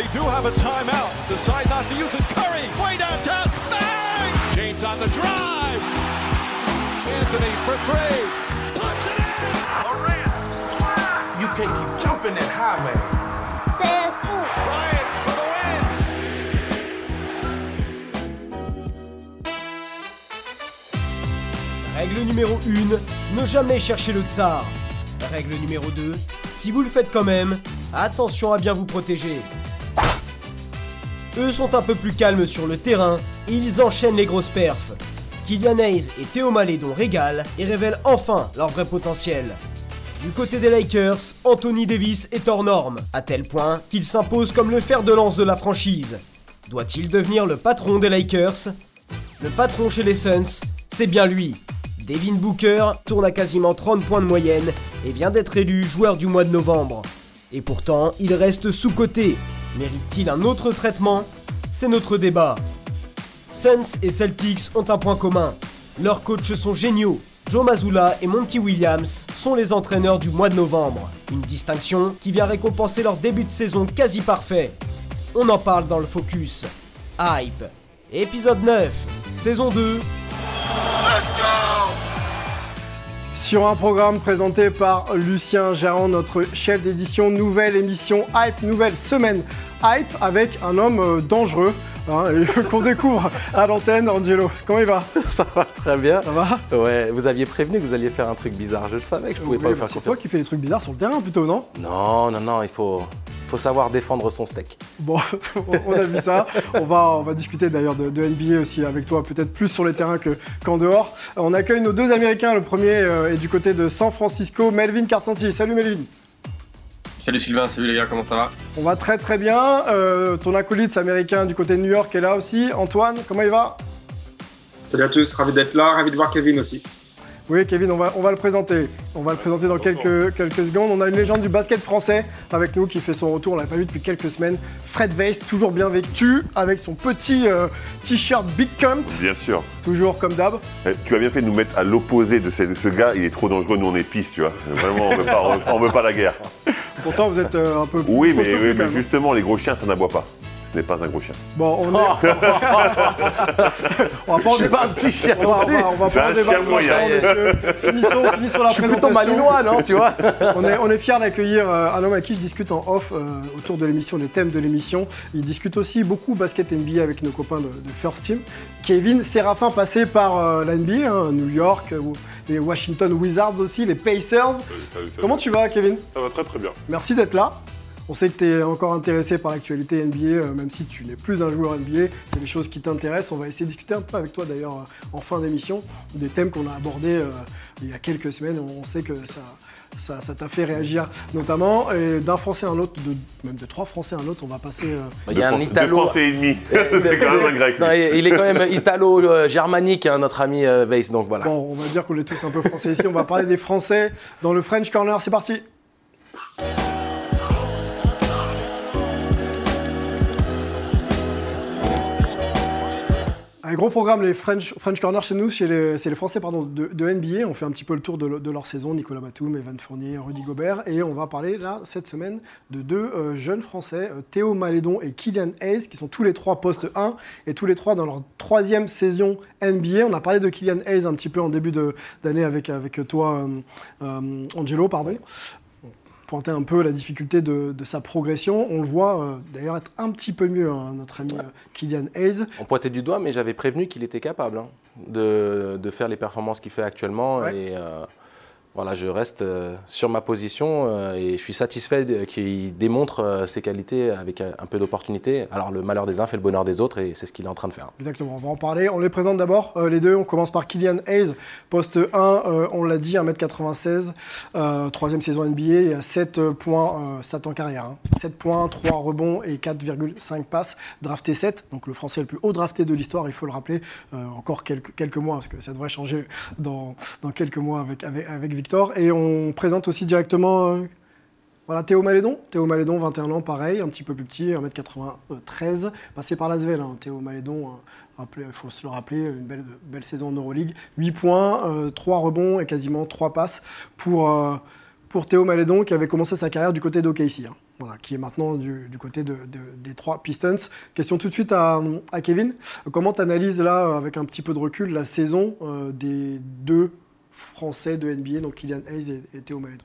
They do have a timeout. Decide not to use it. Curry, way downtown. Bang! James on the drive. Anthony for three. Puts it in. Durant. You can't keep jumping that high, man. C'est fou. Bryant for the win. Règle numéro 1, ne jamais chercher le tsar. Règle numéro 2, si vous le faites quand même, attention à bien vous protéger. Eux sont un peu plus calmes sur le terrain et ils enchaînent les grosses perfs. Kylian Hayes et Théo Malédon régalent et révèlent enfin leur vrai potentiel. Du côté des Lakers, Anthony Davis est hors norme, à tel point qu'il s'impose comme le fer de lance de la franchise. Doit-il devenir le patron des Lakers? Le patron chez les Suns, c'est bien lui. Devin Booker tourne à quasiment 30 points de moyenne et vient d'être élu joueur du mois de novembre. Et pourtant, il reste sous-coté. Mérite-t-il un autre traitement? C'est notre débat. Suns et Celtics ont un point commun. Leurs coachs sont géniaux. Joe Mazzulla et Monty Williams sont les entraîneurs du mois de novembre. Une distinction qui vient récompenser leur début de saison quasi parfait. On en parle dans le focus. Hype. Épisode 9. Saison 2. Sur un programme présenté par Lucien Gérand, notre chef d'édition, nouvelle émission Hype, nouvelle semaine Hype avec un homme euh, dangereux hein, qu'on découvre à l'antenne, Angelo. Comment il va? Ça va très bien. Ça va? Ouais, vous aviez prévenu que vous alliez faire un truc bizarre. Je le savais que je pouvais Oui, pas vous faire C'est toi qui fais des trucs bizarres sur le terrain plutôt, non? Non, non, non, il faut, faut savoir défendre son steak. Bon, on a vu ça. On va, on va discuter d'ailleurs de, de NBA aussi avec toi, peut-être plus sur les terrains que- qu'en dehors. On accueille nos deux Américains. Le premier euh, est du côté de San Francisco, Melvin Carsanti. Salut Melvin. Salut Sylvain, salut les gars, comment ça va? On va très très bien. Euh, ton acolyte américain du côté de New York est là aussi. Antoine, comment il va? Salut à tous, ravi d'être là, ravi de voir Kevin aussi. Oui, Kevin, on va, on va le présenter. On va le présenter dans quelques, quelques secondes. On a une légende du basket français avec nous qui fait son retour. On l'a pas vu depuis quelques semaines. Fred Weiss, toujours bien vêtu, avec son petit euh, t-shirt Big Camp, Bien sûr. toujours comme d'hab. Eh, Tu as bien fait de nous mettre à l'opposé de ce, de ce gars. Il est trop dangereux. Nous, on est pisse, tu vois. Vraiment, on veut pas, on, veut pas la guerre. Pourtant, vous êtes euh, un peu Oui, mais, oui, mais justement, les gros chiens, ça n'aboie pas. Ce n'est pas un gros chien. Bon, on est. on va pas Je suis pas un petit chien On va, on va, on va C'est pas en un débattre chien moyen. longtemps, messieurs. Finissons, finissons la Je suis plutôt malinois, non, tu vois On est, on est fiers d'accueillir euh, un homme avec qui je discute en off euh, autour de l'émission, des thèmes de l'émission. Il discute aussi beaucoup basket NBA avec nos copains de, de First Team. Kevin Séraphin, passé par euh, la NBA, hein, New York, euh, les Washington Wizards aussi, les Pacers. Comment tu vas, Kevin? Ça va très très bien. Merci d'être là. On sait que tu es encore intéressé par l'actualité NBA, euh, même si tu n'es plus un joueur NBA. C'est des choses qui t'intéressent. On va essayer de discuter un peu avec toi d'ailleurs euh, en fin d'émission, des thèmes qu'on a abordés euh, il y a quelques semaines. On sait que ça. Ça ça t'a fait réagir notamment, et d'un Français à un autre, de, même de trois Français à un autre, on va passer. euh, Il y a un Italo. Français et demi. C'est quand même un grec. Non, il il est quand même italo-germanique, hein, notre ami euh, Weiss, donc voilà. Bon, on va dire qu'on est tous un peu français ici. On va parler des Français dans le French Corner. C'est parti. Un gros programme, les French, French Corner chez nous, c'est les Français pardon, de, NBA. On fait un petit peu le tour de, le- de leur saison, Nicolas Batum, Evan Fournier, Rudy Gobert. Et on va parler là, cette semaine, de deux euh, jeunes Français, euh, Théo Malédon et Kylian Hayes, qui sont tous les trois poste 1 et tous les trois dans leur troisième saison NBA. On a parlé de Kylian Hayes un petit peu en début d'année avec, avec toi, euh, Angelo, pardon. Pointer un peu la difficulté de, de sa progression. On le voit euh, d'ailleurs être un petit peu mieux, hein, notre ami euh, Kylian Hayes. On pointait du doigt, mais j'avais prévenu qu'il était capable hein, de, de faire les performances qu'il fait actuellement. Ouais. Et euh, voilà, je reste euh, sur ma position euh, et je suis satisfait qu'il démontre euh, ses qualités avec un, peu d'opportunité. Alors le malheur des uns fait le bonheur des autres et c'est ce qu'il est en train de faire. Exactement, on va en parler. On les présente d'abord, les deux. On commence par Kylian Hayes, poste 1, euh, on l'a dit, 1m96, euh, troisième saison NBA, et à 7 points, 7 en carrière. hein. 7 points, 3 rebonds et 4,5 passes, drafté 7. Donc le français le plus haut drafté de l'histoire, il faut le rappeler. Encore quelques, mois, parce que ça devrait changer dans, dans quelques mois avec, avec, avec Victor. Et on présente aussi directement euh, voilà, Théo Malédon. Théo Malédon, 21 ans, pareil, un petit peu plus petit, 1m93, passé par l'Asvel. Hein. Théo Malédon, euh, il faut se le rappeler, une belle, saison en Euroleague. 8 points, 3 rebonds et quasiment 3 passes pour, euh, Théo Malédon qui avait commencé sa carrière du côté d'OKC. hein. qui est maintenant du, côté de, de- des trois Pistons. Question tout de suite à, Kevin. Comment tu analyses là, avec un petit peu de recul, la saison euh, des deux Français de NBA, donc Kylian Hayes et, et Théo Malédon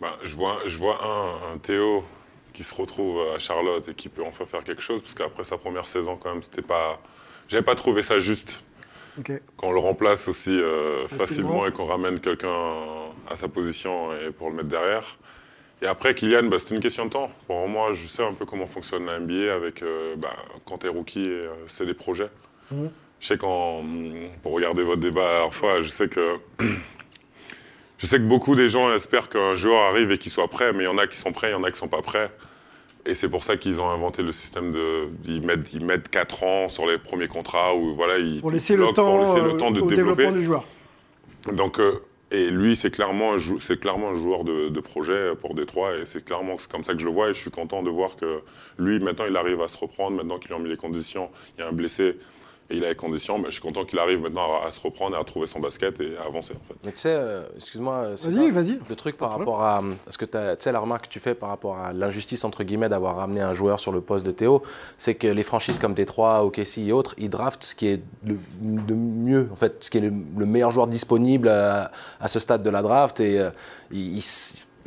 Bah, je, vois, je vois un, un Théo qui se retrouve à Charlotte et qui peut enfin faire quelque chose, parce qu'après sa première saison, quand même, c'était pas. J'avais pas trouvé ça juste. Ok. Quand on le remplace aussi euh, Facilement. et qu'on ramène quelqu'un à sa position et pour le mettre derrière. Et après, Kylian, bah, c'était une question de temps. Pour moi, je sais un peu comment fonctionne la NBA avec euh, bah, quand t'es rookie, euh, c'est des projets. Mhm. Je sais qu'en. Pour regarder votre débat la dernière fois, je sais que. Je sais que beaucoup des gens espèrent qu'un joueur arrive et qu'il soit prêt, mais il y en a qui sont prêts, il y en a qui sont pas prêts. Et c'est pour ça qu'ils ont inventé le système de. Ils mettent, ils mettent 4 ans sur les premiers contrats où voilà, ils. Pour laisser le temps, pour laisser le euh, temps de au développer. développement du joueur. Donc, euh, et lui, c'est clairement, c'est clairement un joueur de, de projet pour Détroit, et c'est clairement c'est comme ça que je le vois, et je suis content de voir que lui, maintenant, il arrive à se reprendre, maintenant qu'il a mis les conditions, il y a un blessé, et il a les conditions, mais je suis content qu'il arrive maintenant à, à se reprendre et à trouver son basket et à avancer, en fait. Mais tu sais, euh, excuse-moi. euh, Vas-y, vas-y. Le truc par rapport à. Est-ce que tu sais, la remarque que tu fais par rapport à l'injustice, entre guillemets, d'avoir ramené un joueur sur le poste de Théo, c'est que les franchises comme Détroit, OKC et autres, ils draftent ce qui est le, de mieux, en fait, ce qui est le, le meilleur joueur disponible à, à ce stade de la draft. Et euh, ils, ils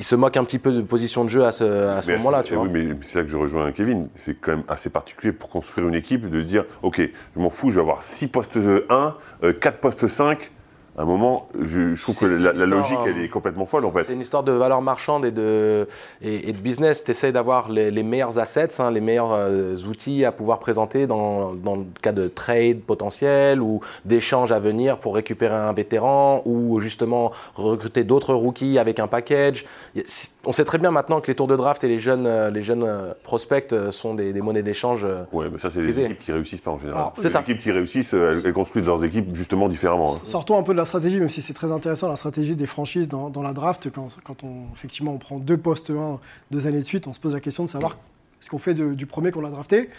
ils se moquent un petit peu de position de jeu à ce, à ce Mais- moment-là, tu vois. Oui, mais c'est là que je rejoins Kevin. C'est quand même assez particulier pour construire une équipe de dire Ok, je m'en fous, je vais avoir 6 postes 1, 4 postes 5. À un moment, je, je trouve que C'est- c'est la, logique, elle est complètement folle en C'est fait. une histoire de valeur marchande et de, et, et de business. Tu essaies d'avoir les, les meilleurs assets, hein, les meilleurs euh, outils à pouvoir présenter dans, dans le cas de trade potentiel ou d'échanges à venir pour récupérer un vétéran ou justement recruter d'autres rookies avec un package. On sait très bien maintenant que les tours de draft et les jeunes, euh, les jeunes euh, prospects sont des, des monnaies d'échange. Ouais, mais ça, c'est des équipes qui réussissent pas en général. C'est les ça. équipes qui réussissent, elles, elles construisent leurs équipes justement différemment. hein. Sortons un peu de la stratégie, même si c'est très intéressant, la stratégie des franchises dans, la draft. Quand, quand on, effectivement, on prend deux postes 1 deux années de suite, on se pose la question de savoir ce qu'on fait du premier qu'on a drafté.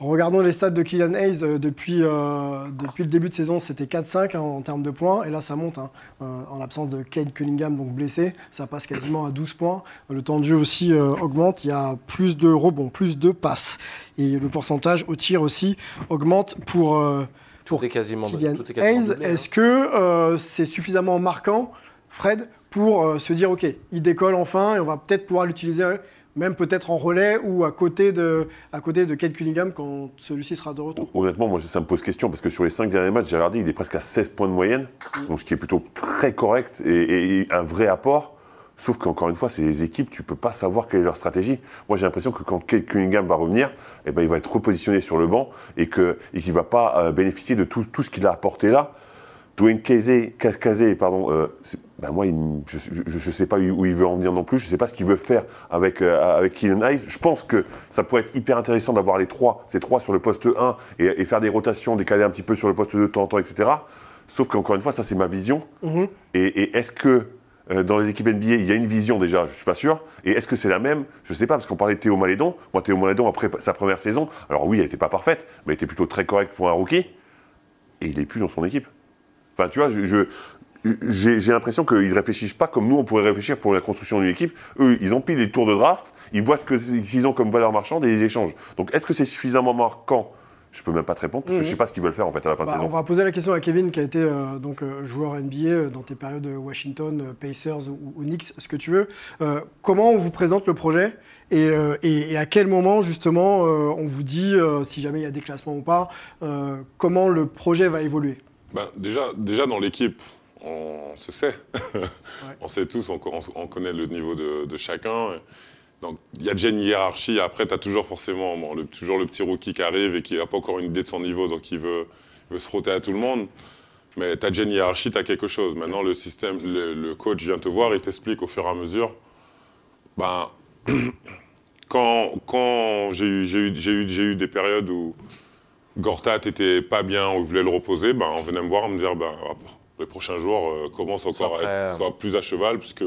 Regardons les stats de Kylian Hayes euh, depuis, euh, depuis le début de saison, c'était 4-5 hein, en termes de points, et là ça monte hein, euh, en l'absence de Kate Cunningham, donc blessé, ça passe quasiment à 12 points. Le temps de jeu aussi augmente, il y a plus de rebonds, plus de passes, et le pourcentage au tir aussi augmente pour tout est quasiment, Kylian tout est quasiment Hayes. doublé, hein. Est-ce que euh, c'est suffisamment marquant, Fred, pour euh, se dire, OK, il décolle enfin, et on va peut-être pouvoir l'utiliser même peut-être en relais ou à côté de, à côté de Kate Cunningham quand celui-ci sera de retour? Honnêtement, moi, ça me pose question parce que sur les 5 derniers matchs, j'ai regardé, il est presque à 16 points de moyenne, donc ce qui est plutôt très correct et, et un vrai apport. Sauf qu'encore une fois, c'est les équipes, tu peux pas savoir quelle est leur stratégie. Moi, j'ai l'impression que quand Cunningham va revenir, eh ben, il va être repositionné sur le banc et que et qu'il va pas euh, bénéficier de tout, tout ce qu'il a apporté là. Dwayne Casey, Casey, pardon, euh, ben moi, il je ne sais pas où il veut en venir non plus. Je ne sais pas ce qu'il veut faire avec, euh, avec Kylian Hayes. Je pense que ça pourrait être hyper intéressant d'avoir les trois, ces trois sur le poste 1 et, et faire des rotations, décaler un petit peu sur le poste 2 de temps en temps, etc. Sauf qu'encore une fois, ça, c'est ma vision. Mhm. Et, et est-ce que dans les équipes NBA, il y a une vision déjà Je ne suis pas sûr. Et est-ce que c'est la même? Je ne sais pas, parce qu'on parlait de Théo Malédon. Moi, Théo Malédon, après sa première saison, alors oui, elle n'était pas parfaite, mais elle était plutôt très correcte pour un rookie. Et il n'est plus dans son équipe. Enfin, tu vois, j'ai l'impression qu'ils ne réfléchissent pas comme nous, on pourrait réfléchir pour la construction d'une équipe. Eux, ils empilent les tours de draft, ils voient ce qu'ils ont comme valeur marchande et ils échangent. Donc, est-ce que c'est suffisamment marquant Je peux même pas te répondre, parce que Mhm. je ne sais pas ce qu'ils veulent faire en fait à la fin de Bah, saison. on va poser la question à Kevin, qui a été euh, donc, euh, joueur NBA euh, dans tes périodes de Washington, Pacers ou, ou Knicks, ce que tu veux. Euh, comment on vous présente le projet et, euh, et- et à quel moment, justement, euh, on vous dit, euh, si jamais il y a des classements ou pas, euh, comment le projet va évoluer? Ben, déjà, déjà dans l'équipe, on se sait. on sait tous, on, on- on connaît le niveau de, de chacun. Donc, il y a déjà une hiérarchie. Après, tu as toujours forcément bon, le, toujours le petit rookie qui arrive et qui n'a pas encore une idée de son niveau, donc il veut, il veut se frotter à tout le monde. Mais tu as déjà une hiérarchie, tu as quelque chose. Maintenant, le système, le, le coach vient te voir, il t'explique au fur et à mesure. Ben, quand quand j'ai eu, j'ai eu, j'ai eu, j'ai eu des périodes où Gortat était pas bien, où il voulait le reposer, ben, on venait me voir me dire ben, hop, les prochains jours euh, commence encore à être sois plus à cheval, puisque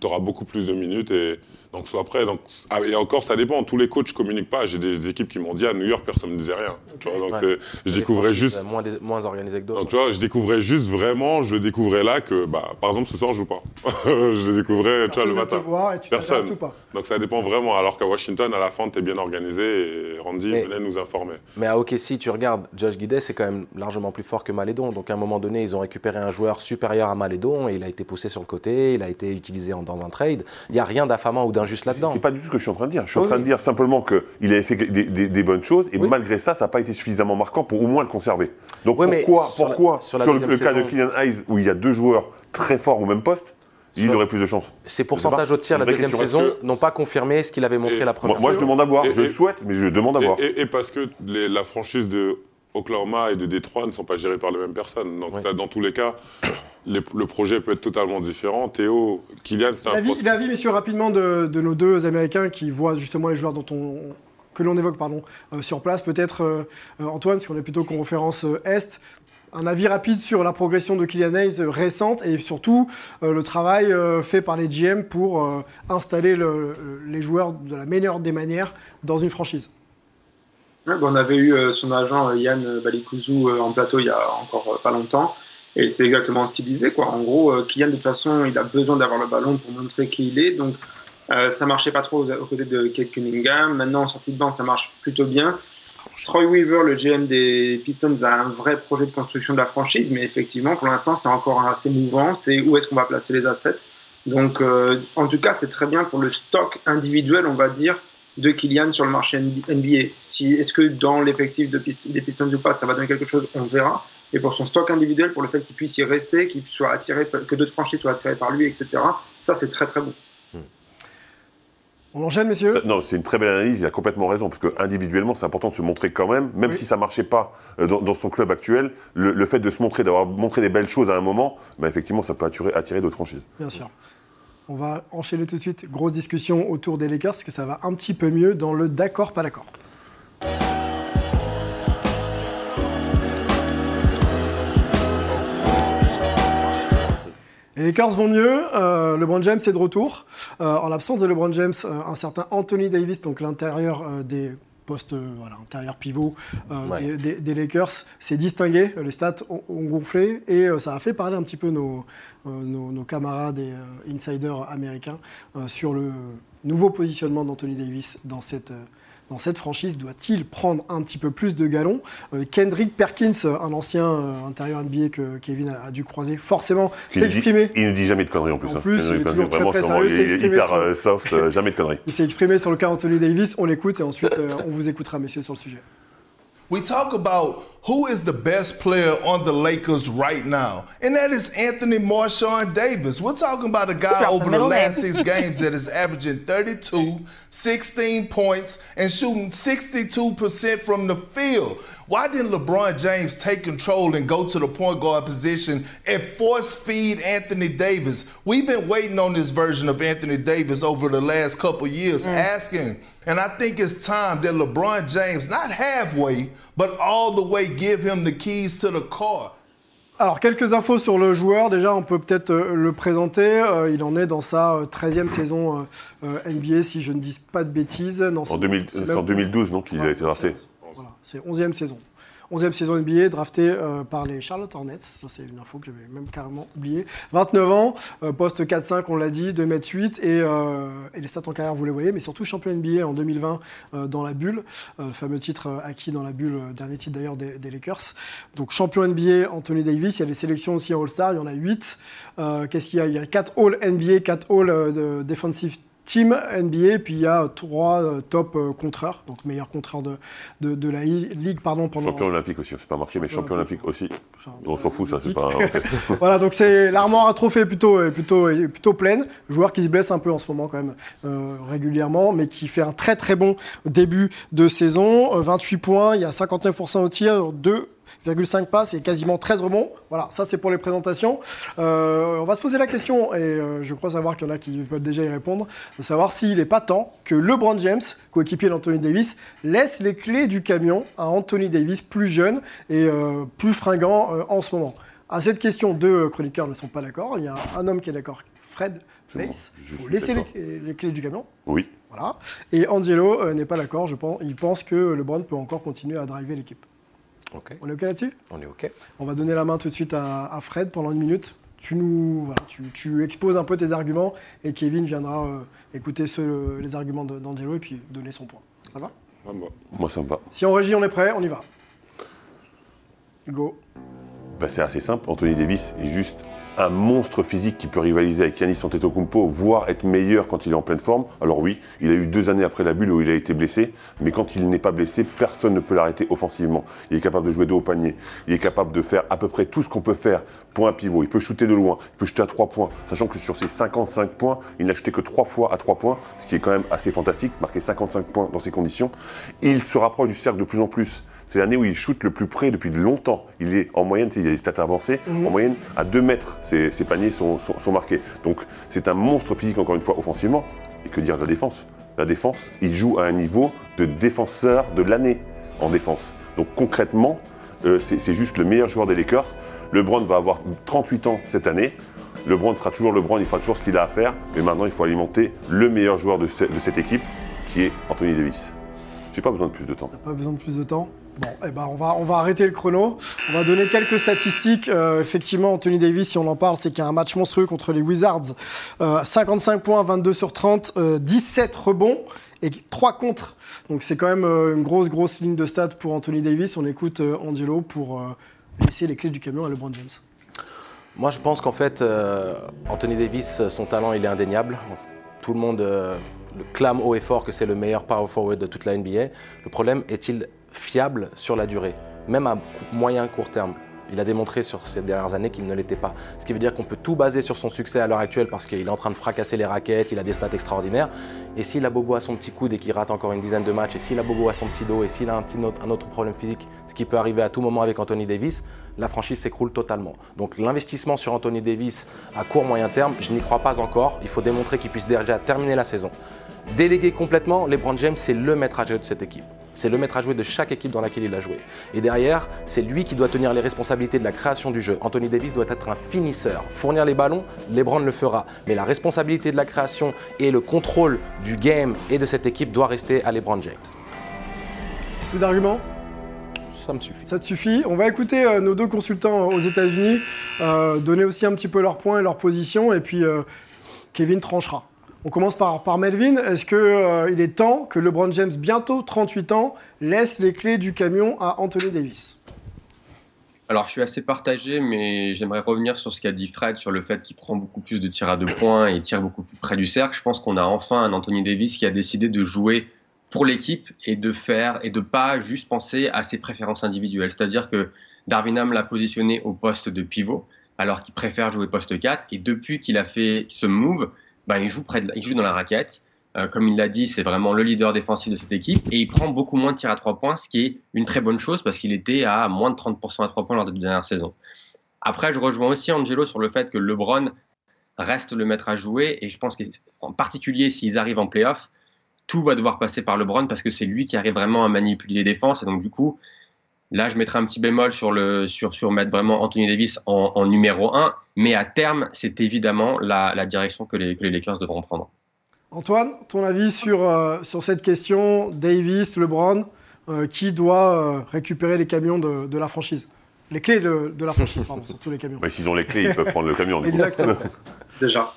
tu auras beaucoup plus de minutes. Et... Donc soit prêt. Donc, ah, et encore, ça dépend. Tous les coachs communiquent pas. J'ai des, des équipes qui m'ont dit à New York, personne ne disait rien. Tu vois, donc Ouais. je découvrais juste. euh, Moins, dé- moins organisé que d'autres. Donc tu vois, je découvrais juste vraiment, je découvrais là que, bah, par exemple, ce soir, je joue pas. je le découvrais, tu vois, le ne te matin. voir et tu Personne. ou pas. Donc ça dépend vraiment. Alors qu'à Washington, à la fin, tu es bien organisé et Randy Mais- venait nous informer. Mais à OKC, tu regardes, Josh Guidet, c'est quand même largement plus fort que Malédon. Donc à un moment donné, ils ont récupéré un joueur supérieur à Malédon et il a été poussé sur le côté, il a été utilisé en- dans un trade. Il n'y a rien d'affamant ou là-dedans. C'est pas du tout ce que je suis en train de dire. Je suis en train de dire simplement qu'il avait fait des, des- des bonnes choses et Oui. malgré ça, ça n'a pas été suffisamment marquant pour au moins le conserver. Donc Oui, pourquoi, sur la- pourquoi sur la le, cas de saison- Kylian Hayes où il y a deux joueurs très forts au même poste, il aurait plus de chance Ses Je pourcentages au tir la deuxième saison que- n'ont pas confirmé ce qu'il avait montré Et- la première Moi, moi, je saison. demande à voir. Et- je et- souhaite, mais je demande à voir. Et, parce que les- la franchise de Oklahoma et de Détroit ne sont pas gérées par les mêmes personnes. Donc ça, dans tous les cas, les- le projet peut être totalement différent. Théo, Kylian, c'est un prospect- l'avis, messieurs, rapidement de, de nos deux Américains qui voient justement les joueurs dont on, que l'on évoque pardon, euh, sur place. Peut-être euh, euh, Antoine, parce qu'on est plutôt conférence euh, Est. Un avis rapide sur la progression de Kylian Hayes récente et surtout euh, le travail euh, fait par les GM pour euh, installer le- le- les joueurs de la meilleure des manières dans une franchise. Ouais, bah, on avait eu son agent Yann Balikouzou en plateau il y a encore pas longtemps. Et c'est exactement ce qu'il disait. Quoi. En gros, euh, Kylian, de toute façon, il a besoin d'avoir le ballon pour montrer qui il est. Donc, euh, ça marchait pas trop aux, côtés de Kate Cunningham. Maintenant, en sortie de banc, ça marche plutôt bien. Troy Weaver, le GM des Pistons, a un vrai projet de construction de la franchise. Mais effectivement, pour l'instant, c'est encore assez mouvant. C'est où est-ce qu'on va placer les assets. Donc, euh, en tout cas, c'est très bien pour le stock individuel, on va dire, de Kylian sur le marché NBA. Si, Est-ce que dans l'effectif des Pistons ou pas, ça va donner quelque chose? On verra. Et pour son stock individuel, pour le fait qu'il puisse y rester, qu'il soit attiré, que d'autres franchises soient attirées par lui, etc., ça c'est très très bon. On enchaîne, messieurs? Ça- Non, c'est une très belle analyse, il a complètement raison, parce que individuellement, c'est important de se montrer quand même, même Oui. si ça marchait pas euh, dans, dans son club actuel, le, le fait de se montrer, d'avoir montré des belles choses à un moment, bah, effectivement, ça peut attirer, attirer d'autres franchises. Bien sûr. On va enchaîner tout de suite. Grosse discussion autour des Lakers, parce que ça va un petit peu mieux dans le d'accord, pas d'accord. Les Lakers vont mieux. euh, LeBron James est de retour. Euh, en l'absence de LeBron James, euh, un certain Anthony Davis, donc l'intérieur des postes, euh, voilà, intérieur pivot euh, Ouais. des, des- des Lakers, s'est distingué. Les stats ont, ont gonflé et euh, ça a fait parler un petit peu nos, euh, nos, nos camarades et insiders américains sur le nouveau positionnement d'Anthony Davis dans cette, dans cette franchise. Doit-il prendre un petit peu plus de galons Euh, Kendrick Perkins, euh, un ancien euh, intérieur NBA que Kevin a, dû croiser, forcément s'est exprimé. Il ne dit jamais de conneries en plus. En hein. il est Vraiment, toujours très, très c'est sérieux, vraiment- s'est il est exprimé hyper sur- soft, jamais de conneries. Il s'est exprimé sur le cas Anthony Davis. On l'écoute et ensuite on vous écoutera, messieurs, sur le sujet. We talk about who is the best player on the Lakers right now, and that is Anthony Marshawn Davis. We're talking about a guy over the last six games that is averaging 32, 16 points, and shooting 62% from the field. Why didn't LeBron James take control and go to the point guard position and force feed Anthony Davis? We've been waiting on this version of Anthony Davis over the last couple years, asking. And I think it's time that LeBron James, not halfway, but all the way, give him the keys to the car. Alors, quelques infos sur le joueur. Déjà, on peut peut-être euh, le présenter. Euh, il en est dans sa euh, 13e saison euh, euh, NBA, si je ne dis pas de bêtises. Non, En, c'est- 2000 c'est c'est même- en 2012, donc, il a été drafté. Voilà, c'est 11e saison. 11e saison NBA, drafté euh, par les Charlotte Hornets. Ça, c'est une info que j'avais même carrément oubliée. 29 ans, euh, poste 4-5, on l'a dit, 2m8. Et, euh, et les stats en carrière, vous les voyez, mais surtout champion NBA en 2020 euh, dans la bulle. Le fameux titre acquis dans la bulle, dernier titre d'ailleurs des, Lakers. Donc champion NBA, Anthony Davis. Il y a des sélections aussi en All-Star, il y en a 8. Euh, Qu'est-ce qu'il y a? Il y a 4 All NBA, 4 All de Defensive Team NBA, puis il y a trois euh, top euh, contreurs, donc meilleur contreur de, de, de la ligue pardon, pendant, Champion olympique aussi, c'est pas marqué, mais champion olympique aussi. On s'en fout, ça, c'est pas. voilà, donc c'est l'armoire à trophées est plutôt, est plutôt, est plutôt pleine. Joueur qui se blesse un peu en ce moment quand même euh, régulièrement, mais qui fait un très très bon début de saison. Euh, 28 points, il y a 59% au tir, 2,5 passes et quasiment 13 rebonds. Voilà, ça c'est pour les présentations. Euh, on va se poser la question, et euh, je crois savoir qu'il y en a qui veulent déjà y répondre, de savoir s'il n'est pas temps que LeBron James, coéquipier d'Anthony Davis, laisse les clés du camion à Anthony Davis, plus jeune et euh, plus fringant en ce moment. À cette question, deux chroniqueurs ne sont pas d'accord. Il y a un homme qui est d'accord, Fred. Je Il faut laisser les, les clés du camion. Oui. Voilà. Et Angelo euh, n'est pas d'accord, je pense. Il pense que LeBron peut encore continuer à driver l'équipe. On est OK là-dessus? On est ok. On va donner la main tout de suite à, à Fred pendant une minute. Tu nous, voilà, tu, tu exposes un peu tes arguments et Kevin viendra euh, écouter les arguments d'Angelo et puis donner son point. Ça va? Ah, bah. Moi, ça me va. Si en régie on est prêt, on y va. Go. Bah, c'est assez simple. Anthony Davis est juste un monstre physique qui peut rivaliser avec Yanis Antetokounmpo, voire être meilleur quand il est en pleine forme. Alors oui, il a eu deux années après la bulle où il a été blessé, mais quand il n'est pas blessé, personne ne peut l'arrêter offensivement. Il est capable de jouer de haut panier. Il est capable de faire à peu près tout ce qu'on peut faire pour un pivot. Il peut shooter de loin, il peut shooter à trois points, sachant que sur ses 55 points, il n'a shooté que trois fois à trois points, ce qui est quand même assez fantastique, marquer 55 points dans ces conditions. Il se rapproche du cercle de plus en plus. C'est l'année où il shoot le plus près depuis longtemps. Il est en moyenne, il y a des stats avancées, en moyenne à 2 mètres, ses, ses paniers sont, sont- sont marqués. Donc c'est un monstre physique, encore une fois, offensivement. Et que dire de la défense? La défense, il joue à un niveau de défenseur de l'année en défense. Donc concrètement, euh, c'est juste le meilleur joueur des Lakers. LeBron va avoir 38 ans cette année. LeBron sera toujours LeBron, il fera toujours ce qu'il a à faire. Mais maintenant, il faut alimenter le meilleur joueur de, ce- de cette équipe, qui est Anthony Davis. J'ai pas besoin de plus de temps. Pas besoin de plus de temps? Bon, eh ben on, va, on va arrêter le chrono. On va donner quelques statistiques. Euh, effectivement, Anthony Davis, si on en parle, c'est qu'il y a un match monstrueux contre les Wizards. Euh, 55 points, 22 sur 30, euh, 17 rebonds et 3 contre. Donc c'est quand même euh, une grosse, grosse ligne de stats pour Anthony Davis. On écoute euh, Angelo pour euh, laisser les clés du camion à LeBron James. Moi, je pense qu'en fait, euh, Anthony Davis, son talent, il est indéniable. Tout le monde euh, clame haut et fort que c'est le meilleur power forward de toute la NBA. Le problème est-il fiable sur la durée, même à moyen court terme il a démontré sur ces dernières années qu'il ne l'était pas. Ce qui veut dire qu'on peut tout baser sur son succès à l'heure actuelle parce qu'il est en train de fracasser les raquettes, il a des stats extraordinaires. Et s'il a bobo à son petit coude et qu'il rate encore une dizaine de matchs, et s'il a bobo à son petit dos, et s'il a un, autre- problème physique, ce qui peut arriver à tout moment avec Anthony Davis, la franchise s'écroule totalement. Donc l'investissement sur Anthony Davis à court moyen terme, je n'y crois pas encore. Il faut démontrer qu'il puisse déjà terminer la saison. Délégué complètement, LeBron James, c'est le maître à jouer de cette équipe. C'est le maître à jouer de chaque équipe dans laquelle il a joué. Et derrière, c'est lui qui doit tenir les responsabilités de la création du jeu. Anthony Davis doit être un finisseur. Fournir les ballons, LeBron le fera. Mais la responsabilité de la création et le contrôle du game et de cette équipe doit rester à LeBron James. Plus d'arguments? Ça me suffit. Ça te suffit? On va écouter euh, nos deux consultants aux États-Unis euh, donner aussi un petit peu leurs points et leurs positions, et puis euh, Kevin tranchera. On commence par, Melvin. Est-ce qu'il est temps que LeBron James, bientôt 38 ans, laisse les clés du camion à Anthony Davis? Alors, je suis assez partagé, mais j'aimerais revenir sur ce qu'a dit Fred sur le fait qu'il prend beaucoup plus de tirs à deux points et tire beaucoup plus près du cercle. Je pense qu'on a enfin un Anthony Davis qui a décidé de jouer pour l'équipe et de faire et de pas juste penser à ses préférences individuelles. C'est-à-dire que Darwin Ham l'a positionné au poste de pivot alors qu'il préfère jouer poste 4 et depuis qu'il a fait ce move, bah, il, joue près de, il joue dans la raquette. Euh, comme il l'a dit, c'est vraiment le leader défensif de cette équipe et il prend beaucoup moins de tirs à 3 points, ce qui est une très bonne chose parce qu'il était à moins de 30% à 3 points lors des deux dernières saisons. Après, je rejoins aussi Angelo sur le fait que LeBron reste le maître à jouer et je pense qu'en particulier s'ils arrivent en playoff, tout va devoir passer par LeBron parce que c'est lui qui arrive vraiment à manipuler les défenses et donc du coup, Là, je mettrai un petit bémol sur, le, sur, sur mettre vraiment Anthony Davis en, en numéro 1, mais à terme, c'est évidemment la, la direction que les, que les Lakers devront prendre. Antoine, ton avis sur, euh, sur cette question Davis, LeBron, euh, qui doit euh, récupérer les camions de, de la franchise? Les clés de, de la franchise, pardon, surtout les camions. Mais s'ils ont les clés, ils peuvent prendre le camion. du coup. Exactement. Déjà.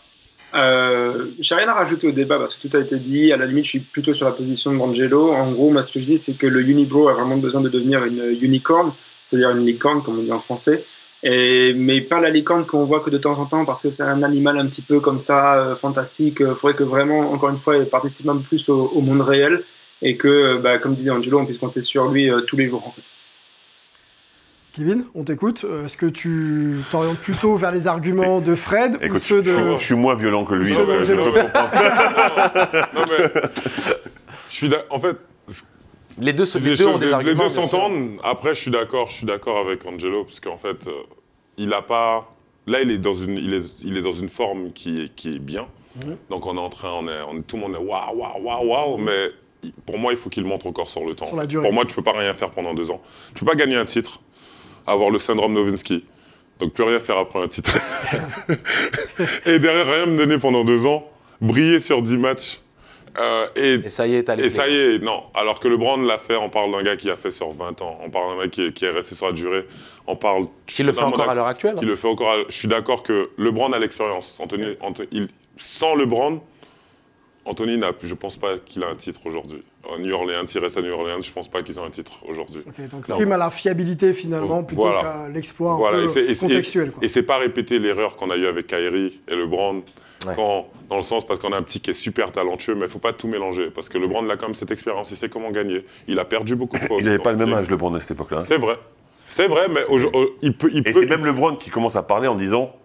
Euh, j'ai rien à rajouter au débat parce que tout a été dit. À la limite, je suis plutôt sur la position de Brangelo. En gros, moi, ce que je dis, c'est que le Unibro a vraiment besoin de devenir une unicorn, c'est-à-dire une licorne, comme on dit en français. Et, mais pas la licorne qu'on voit que de temps en temps parce que c'est un animal un petit peu comme ça, euh, fantastique. Il faudrait que vraiment, encore une fois, il participe peu plus au, au monde réel et que, bah, comme disait Angelo, on puisse compter sur lui euh, tous les jours en fait. Kevin, on t'écoute. Euh, Est-ce que tu t'orientes plutôt vers les arguments de Fred ou Écoute, ceux je, de. je suis moins violent que lui, Ceux donc euh, je d'Angelo. peux comprendre. non, mais. Je suis En fait. Les deux, les les deux ont des les- arguments. Les deux s'entendent. Après, je suis d'accord. Je suis d'accord avec Angelo parce qu'en fait, euh, il a pas. Là, il est dans une, il est, il est dans une forme qui est, qui est bien. Mhm. Donc, on est en train, on est, on- tout le monde est waouh, waouh, waouh, waouh. Mais pour moi, il faut qu'il montre encore sur le temps. Sur la durée. Pour moi, tu peux pas rien faire pendant deux ans. Tu peux pas gagner un titre, avoir le syndrome Nowitzki, Donc plus rien faire après un titre. et derrière, rien me donner pendant deux ans, briller sur 10 matchs. euh, et, Et ça y est, t'as les et ça y est, non. Alors que LeBron l'a fait, on parle d'un gars qui a fait sur 20 ans, on parle d'un mec qui est, qui est resté sur la durée, on parle... Qui le fait encore à l'heure actuelle. Qui le fait encore. à- Je suis d'accord que LeBron a l'expérience. Anthony, Anto- il- sans LeBron, Anthony n'a, je pense pas qu'il a un titre aujourd'hui. New Orleans, il reste à New Orleans, je pense pas qu'ils ont un titre aujourd'hui. Ok, donc prime à la fiabilité finalement plutôt Voilà. qu'à l'exploit un Voilà, peu et contextuel. quoi. Et c'est pas répéter l'erreur qu'on a eue avec Kyrie et LeBron. Ouais. Quand, dans le sens, parce qu'on a un petit qui est super talentueux, mais il faut pas tout mélanger. Parce que LeBron a quand même cette expérience, il sait comment gagner. Il a perdu beaucoup de fois. Il n'avait pas le même âge, LeBron, à cette époque-là. hein. C'est vrai. C'est vrai, mais il peut. Il Et peut c'est même LeBron qui commence à parler en disant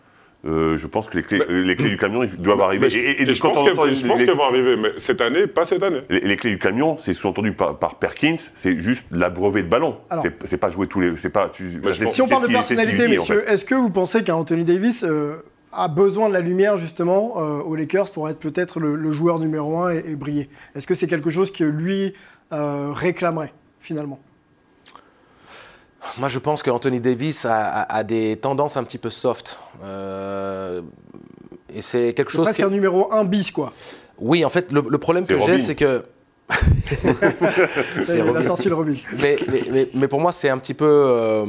euh, Je pense que les clés, Mais- euh, les clés du camion ils doivent arriver. je, Et- et- et et je quand pense qu'elles vont arriver, mais cette année, pas cette année. Les, les clés du camion, c'est sous-entendu par, par Perkins, c'est juste l'abreuver de ballon. C'est- pas jouer tous les. C'est pas. Tu, Si on parle de personnalité, unit, en messieurs, fait. est-ce que vous pensez qu'Anthony Davis euh, a besoin de la lumière justement euh, aux Lakers pour être peut-être le, le joueur numéro un et, et briller? Est-ce que c'est quelque chose que lui euh, réclamerait finalement? Moi, je pense qu'Anthony Davis a, a- a des tendances un petit peu soft. Euh, et c'est quelque C'est chose qui... un numéro un bis quoi. Oui, en fait, le, le problème C'est que j'ai, c'est que... Ça, il a Robin. sorti le Robin. mais, mais, mais- mais pour moi, c'est un petit peu euh,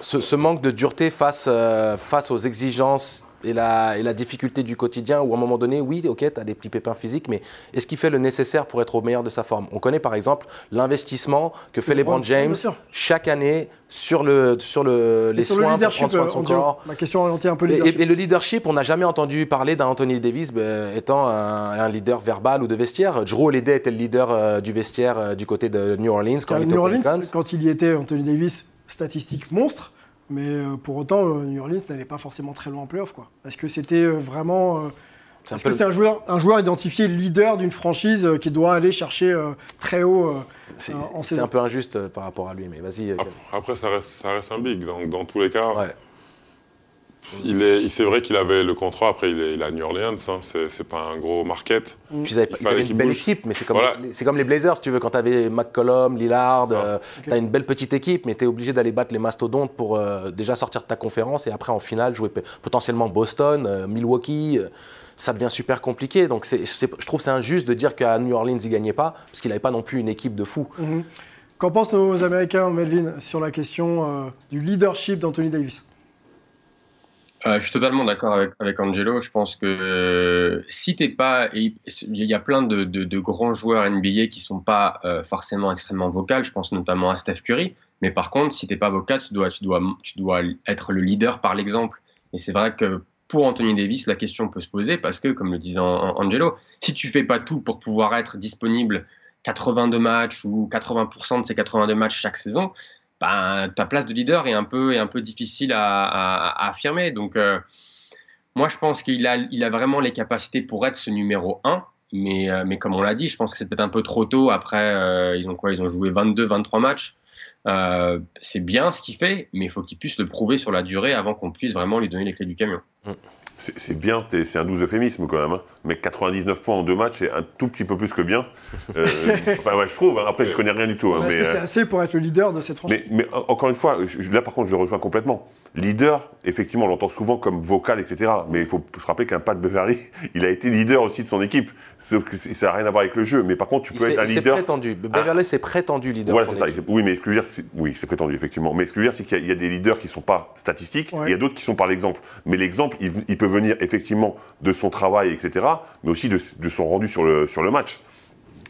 ce, ce manque de dureté face, euh, face aux exigences et la, et la difficulté du quotidien, où à un moment donné, oui, ok, tu as des petits pépins physiques, mais est-ce qu'il fait le nécessaire pour être au meilleur de sa forme? On connaît par exemple l'investissement que fait LeBron, James chaque année sur, le, sur le, les sur le soins pour leadership, prendre soin de son corps. ma question orientée un peu leadership. et- et le leadership, on n'a jamais entendu parler d'un Anthony Davis ben, étant un, un leader verbal ou de vestiaire. Drew Holiday était le leader euh, du vestiaire euh, du côté de New Orleans quand il New Orleans, quand il y était, Anthony Davis, statistique monstre, mais euh, pour autant, euh, New Orleans n'allait pas forcément très loin en playoff. Quoi. Est-ce que c'était euh, vraiment. C'est peu que c'est un joueur, un joueur identifié leader d'une franchise qui doit aller chercher très haut C'est en c'est saison? un peu injuste par rapport à lui, mais vas-y. Après, après, ça, reste, ça reste un big. Donc, dans tous les cas, Ouais. Il est, il- c'est vrai qu'il avait le contrat. Après, il est, il est à New Orleans. Hein, c'est, c'est pas un gros market. Puis ils avaient, Il ils avaient une belle bouge. équipe, mais c'est comme, Voilà. les- c'est comme les Blazers, si tu veux, quand tu avais McCollum, Lillard, Ah, euh, tu as une belle petite équipe, mais tu es obligé d'aller battre les mastodontes pour euh, déjà sortir de ta conférence et après en finale jouer potentiellement Boston, euh, Milwaukee. euh, ça devient super compliqué. Donc c'est- c'est- je trouve que c'est injuste de dire qu'à New Orleans, il gagnait pas, parce qu'il n'avait pas non plus une équipe de fous. Mhm. Qu'en pensent nos Américains, Melvin, sur la question euh, du leadership d'Anthony Davis? Euh, je suis totalement d'accord avec, Angelo. Je pense que euh, si t'es pas, il y a plein de, grands joueurs NBA qui sont pas euh, forcément extrêmement vocaux. Je pense notamment à Steph Curry. Mais par contre, si t'es pas vocal, tu dois, tu dois, tu dois être le leader par l'exemple. Et c'est vrai que pour Anthony Davis, la question peut se poser parce que, comme le disait An- Angelo, si tu fais pas tout pour pouvoir être disponible 82 matchs ou 80% de ces 82 matchs chaque saison, ta place de leader est un peu, difficile à, affirmer. Donc, euh, moi, je pense qu'il a, vraiment les capacités pour être ce numéro 1. Mais, euh, mais comme on l'a dit, je pense que c'est peut-être un peu trop tôt. Après, euh, ils ont quoi? Ils ont joué 22, 23 matchs. C'est bien ce qu'il fait, mais il faut qu'il puisse le prouver sur la durée avant qu'on puisse vraiment lui donner les clés du camion. C'est c'est bien, c'est un doux euphémisme quand même. hein. Mais 99 points en deux matchs, c'est un tout petit peu plus que bien. Euh, enfin, ouais, je trouve. hein. Après, je connais rien du tout. hein, Est-ce mais, que c'est euh, assez pour être le leader de cette franchise Mais, mais en- encore une fois, je- là par contre, je le rejoins complètement. Leader, effectivement, on l'entend souvent comme vocal, etc. Mais il faut se rappeler qu'un Pat Beverly, il a été leader aussi de son équipe. Sauf que c'est- ça n'a rien à voir avec le jeu. Mais par contre, tu peux être un il s'est leader. prétendu. Beverly s'est prétendu leader. Son c'est ça. équipe. Oui, mais ce que je veux dire, c'est- oui, c'est prétendu, effectivement. Mais ce que je veux dire, c'est qu'il y, a- il y a des leaders qui ne sont pas statistiques, et il y a d'autres qui sont par l'exemple. Mais l'exemple, il, il peut venir effectivement de son travail, etc., mais aussi de, de son rendu sur le, sur le match.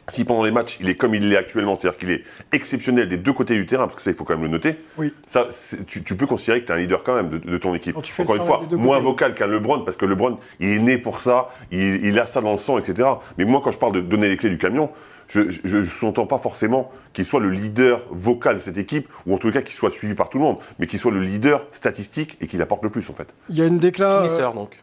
Si pendant les matchs, il est comme il l'est actuellement, c'est-à-dire qu'il est exceptionnel des deux côtés du terrain, parce que ça, il faut quand même le noter, Oui. ça, tu, tu peux considérer que tu es un leader quand même de, de ton équipe. Encore une fois, moins côtés. vocal qu'un LeBron, parce que LeBron, il est né pour ça, il, il a ça dans le sang, etc. Mais moi, quand je parle de donner les clés du camion, je ne sous-entends pas forcément qu'il soit le leader vocal de cette équipe, ou en tout cas qu'il soit suivi par tout le monde, mais qu'il soit le leader statistique et qu'il apporte le plus, en fait. Il y a une déclat. euh, Finisseur, donc.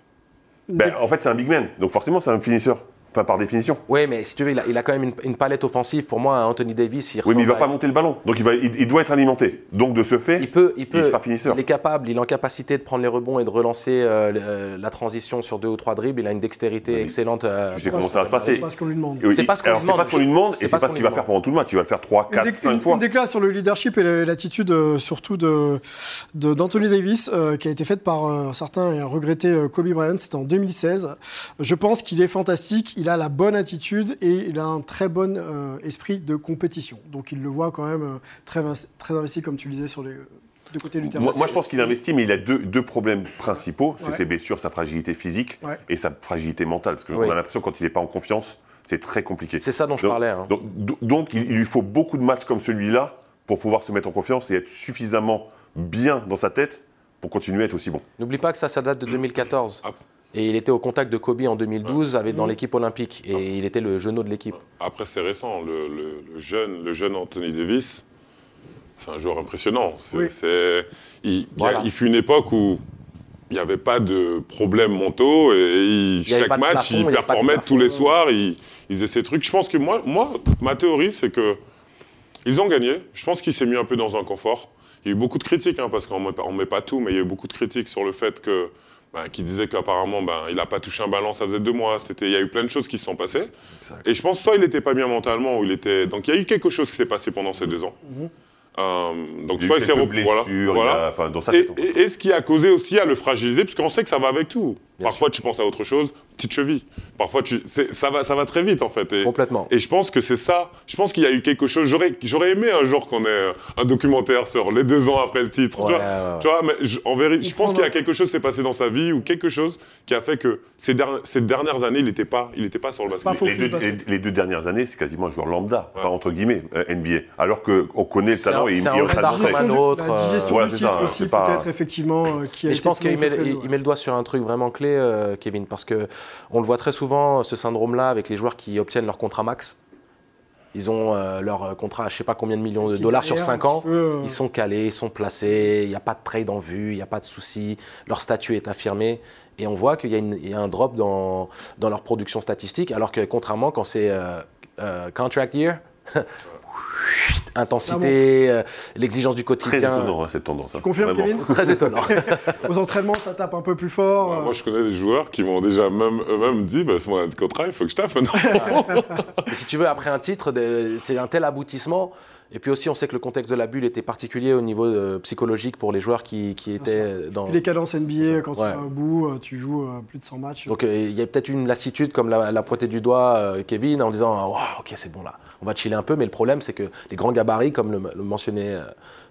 Ben, en fait, c'est un big man, donc forcément, c'est un finisseur. Enfin, par définition. Oui, mais si tu veux, il a, il a quand même une, une palette offensive. Pour moi, Anthony Davis, il Oui, mais il va pas monter le ballon. Donc il, va, il, il doit être alimenté. Donc de ce fait, Il peut, il peut, sera finisseur. il est capable, il est en capacité de prendre les rebonds et de relancer euh, euh, la transition sur deux ou trois dribbles. Il a une dextérité excellente. euh, tu sais comment ça va se passer. Pas ce qu'on lui demande. C'est pas ce qu'on lui c'est pas demande. ce qu'on lui demande, C'est et pas c'est pas ce qu'il va faire pendant tout le match. Il va le faire 3, Une, 4, dé- 5 une- fois. une déclaration sur le leadership et la- l'attitude euh, surtout de de- d'Anthony Davis qui a été faite par euh, certains et un regretté Kobe Bryant, c'était en 2016. Je pense qu'il est fantastique, il a la bonne attitude et il a un très bon euh, esprit de compétition. Donc il le voit quand même euh, très, investi comme tu le disais sur les deux côtés du terrain. Moi, moi, je pense qu'il investit, mais il a deux, deux problèmes principaux. C'est Ouais. ses blessures, sa fragilité physique Ouais. et sa fragilité mentale. Parce qu'on Oui. a l'impression que quand il n'est pas en confiance, c'est très compliqué. C'est ça dont je Donc- parlais. hein. Donc, do- donc, il, il lui faut beaucoup de matchs comme celui-là pour pouvoir se mettre en confiance et être suffisamment bien dans sa tête pour continuer à être aussi bon. N'oublie pas que ça, ça date de 2014. Ah. Et il était au contact de Kobe en 2012 avec, dans l'équipe olympique. Et il était le genou de l'équipe. Après, c'est récent. Le, le- le jeune, le jeune Anthony Davis, c'est un joueur impressionnant. Oui. il, Voilà. fut une époque où il n'y avait pas de problèmes mentaux et il- chaque match, plafond, il performait tous les soirs. Il, il faisait ses trucs. Je pense que moi, moi, ma théorie, c'est que ils ont gagné. Je pense qu'il s'est mis un peu dans un confort. Il y a eu beaucoup de critiques, hein, parce qu'on ne met pas tout, mais il y a eu beaucoup de critiques sur le fait que, ben, qui disait qu'apparemment, ben, il n'a pas touché un ballon, ça faisait deux mois. Il y a eu plein de choses qui se sont passées. Et je pense soit il n'était pas bien mentalement, ou il était. Donc il y a eu quelque chose qui s'est passé pendant ces deux ans. Euh, donc Il soit il s'est. Voilà. voilà. enfin, Et, et- et ce qui a causé aussi à le fragiliser, parce qu'on sait que ça va avec tout. Bien Parfois, tu penses à autre chose, petite cheville. Parfois, tu, ça, va, ça va très vite, en fait. Et, Complètement. et je pense que c'est ça. Je pense qu'il y a eu quelque chose. J'aurais, j'aurais aimé un jour qu'on ait un documentaire sur les deux ans après le titre. tu vois. ouais, ouais. Tu vois, mais je, en vérité, je pense qu'il y a quelque chose qui s'est passé dans sa vie ou quelque chose qui a fait que ces, derni- ces dernières années, il n'était pas, il était pas sur le basket. Les deux, qu'il les- les deux dernières années, c'est quasiment un joueur lambda, enfin, entre guillemets, euh, NBA. Alors qu'on connaît le talent un- et il c'est un autre. La digestion euh, du ouais, c'est titre aussi, peut-être, effectivement, euh, je pense qu'il met le doigt sur un truc vraiment clé, euh, Kevin, parce que on le voit très souvent, ce syndrome-là, avec les joueurs qui obtiennent leur contrat max. Ils ont euh, leur contrat à je sais pas combien de millions de dollars sur derrière, 5 un ans. peu, euh, Ils sont calés, ils sont placés, il n'y a pas de trade en vue, il n'y a pas de souci, leur statut est affirmé. Et on voit qu'il y, a y un drop dans, dans leur production statistique, alors que contrairement, quand c'est euh, contract year, intensité, euh, l'exigence du Très quotidien. étonnant, hein, cette tendance. hein. Tu confirmes. Kevin? Très étonnant. Aux entraînements, ça tape un peu plus fort. euh, Moi, je connais des joueurs qui m'ont déjà même, eux-mêmes dit bah, c'est mon contrat, il faut que je taffe. Si tu veux, après un titre, c'est un tel aboutissement. Et puis aussi, on sait que le contexte de la bulle était particulier au niveau euh, psychologique pour les joueurs qui, qui étaient dans. Puis les cadences NBA, quand Ouais. tu vas au bout, euh, tu joues euh, plus de 100 matchs. Donc euh, il y a peut-être une lassitude, comme l'a, l'a pointé du doigt euh, Kevin, en disant ok, c'est bon là, on va chiller un peu. Mais le problème, c'est que les grands gabarits, comme le, le mentionnait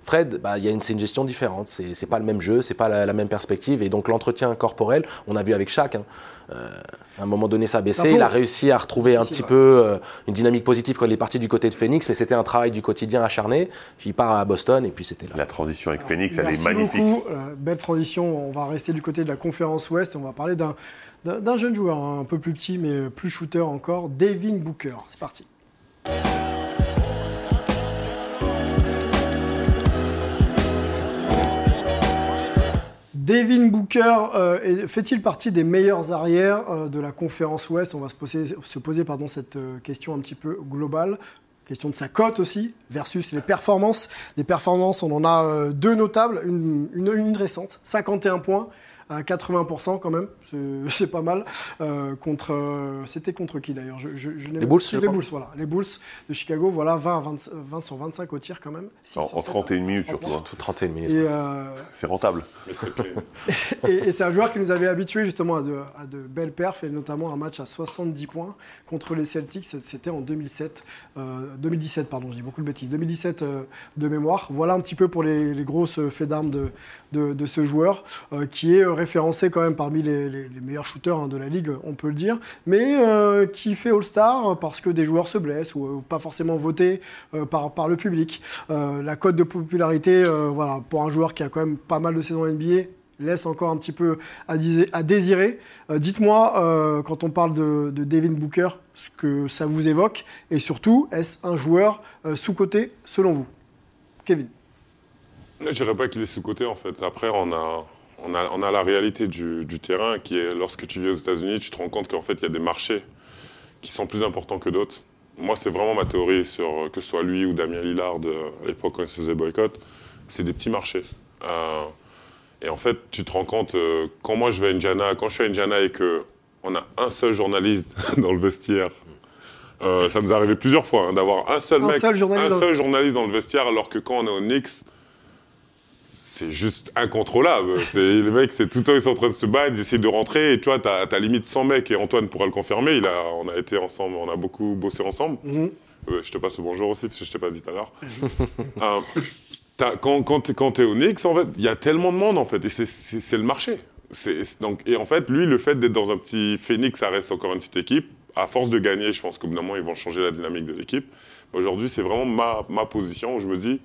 Fred, bah, il y a une, c'est une gestion différente. C'est, c'est pas le même jeu, c'est pas la, la même perspective. Et donc l'entretien corporel, on a vu avec chaque. hein, euh, à un moment donné, ça a baissé. Contre, il a réussi à retrouver un petit peu euh, une dynamique positive quand il est parti du côté de Phoenix, mais c'était un travail du quotidien acharné. Puis il part à Boston et puis c'était là. La transition avec Phoenix, elle Merci est magnifique. beaucoup. Euh, belle transition. On va rester du côté de la conférence Ouest et on va parler d'un, d'un, d'un jeune joueur, hein, un peu plus petit mais plus shooter encore, Devin Booker. C'est parti. Devin Booker euh, fait-il partie des meilleurs arrières euh, de la conférence Ouest? On va se poser, cette euh, question un petit peu globale. Question de sa cote aussi, versus les performances. Les performances, on en a deux notables, une, une- une récente, 51 points à 80% quand même, c'est- pas mal. Euh, contre, euh, c'était contre qui d'ailleurs? Je, je- je n'ai Les Bulls, Les. Bulls, voilà. Les Bulls de Chicago, voilà, 20, à 20, 20 sur 25 au tir quand même. Six En, sur en sept, 31 minutes surtout. hein. Tout 31 minutes. Et, euh, C'est rentable. Et, et c'est un joueur qui nous avait habitués justement à de, à de belles perfs et notamment un match à 70 points contre les Celtics. C'était en 2007, euh, 2017, pardon, je dis beaucoup de bêtises. 2017 euh, de mémoire. Voilà un petit peu pour les, les grosses faits d'armes de, de, de ce joueur euh, qui est référencé quand même parmi les, les- les meilleurs shooters hein, de la ligue, on peut le dire, mais euh, qui fait All-Star parce que des joueurs se blessent ou, pas forcément votés euh, par, le public. Euh, la cote de popularité, voilà, pour un joueur qui a quand même pas mal de saisons NBA, laisse encore un petit peu à, désirer. Dites-moi, quand on parle de, de Devin Booker, ce que ça vous évoque, et surtout, est-ce un joueur sous-coté selon vous? Kevin Je dirais pas qu'il est sous-côté en fait. Après, on a, on a, on a la réalité du, du terrain qui est lorsque tu vis aux États-Unis, tu te rends compte qu'en fait, il y a des marchés qui sont plus importants que d'autres. Moi, c'est vraiment ma théorie sur euh, que ce soit lui ou Damien Lillard à l'époque quand il se faisait boycott. C'est des petits marchés. Euh, et en fait, tu te rends compte, euh, quand moi je vais à Indiana, quand je suis à Indiana et qu'on a un seul journaliste dans le vestiaire, euh, ça nous est arrivé plusieurs fois hein, d'avoir un seul Un mec, seul un dans- seul journaliste dans le vestiaire, alors que quand on est au Knicks, c'est juste incontrôlable. C'est- les mecs, c'est tout le temps, ils sont en train de se battre, ils essaient de rentrer, et tu vois, t'as as limite 100 mecs, et Antoine pourra le confirmer, il a, on a été ensemble, on a beaucoup bossé ensemble. Mhm. Euh, je te passe le bonjour aussi, parce que je t'ai pas dit tout à l'heure. Euh, quand quand t'es au Knicks, en fait, il y a tellement de monde, en fait, et c'est- le marché. Donc, et en fait, lui, le fait d'être dans un petit Phoenix, ça reste encore une petite équipe. À force de gagner, je pense qu'au bout d'un moment, ils vont changer la dynamique de l'équipe. Aujourd'hui, c'est vraiment ma, ma position où je me dis,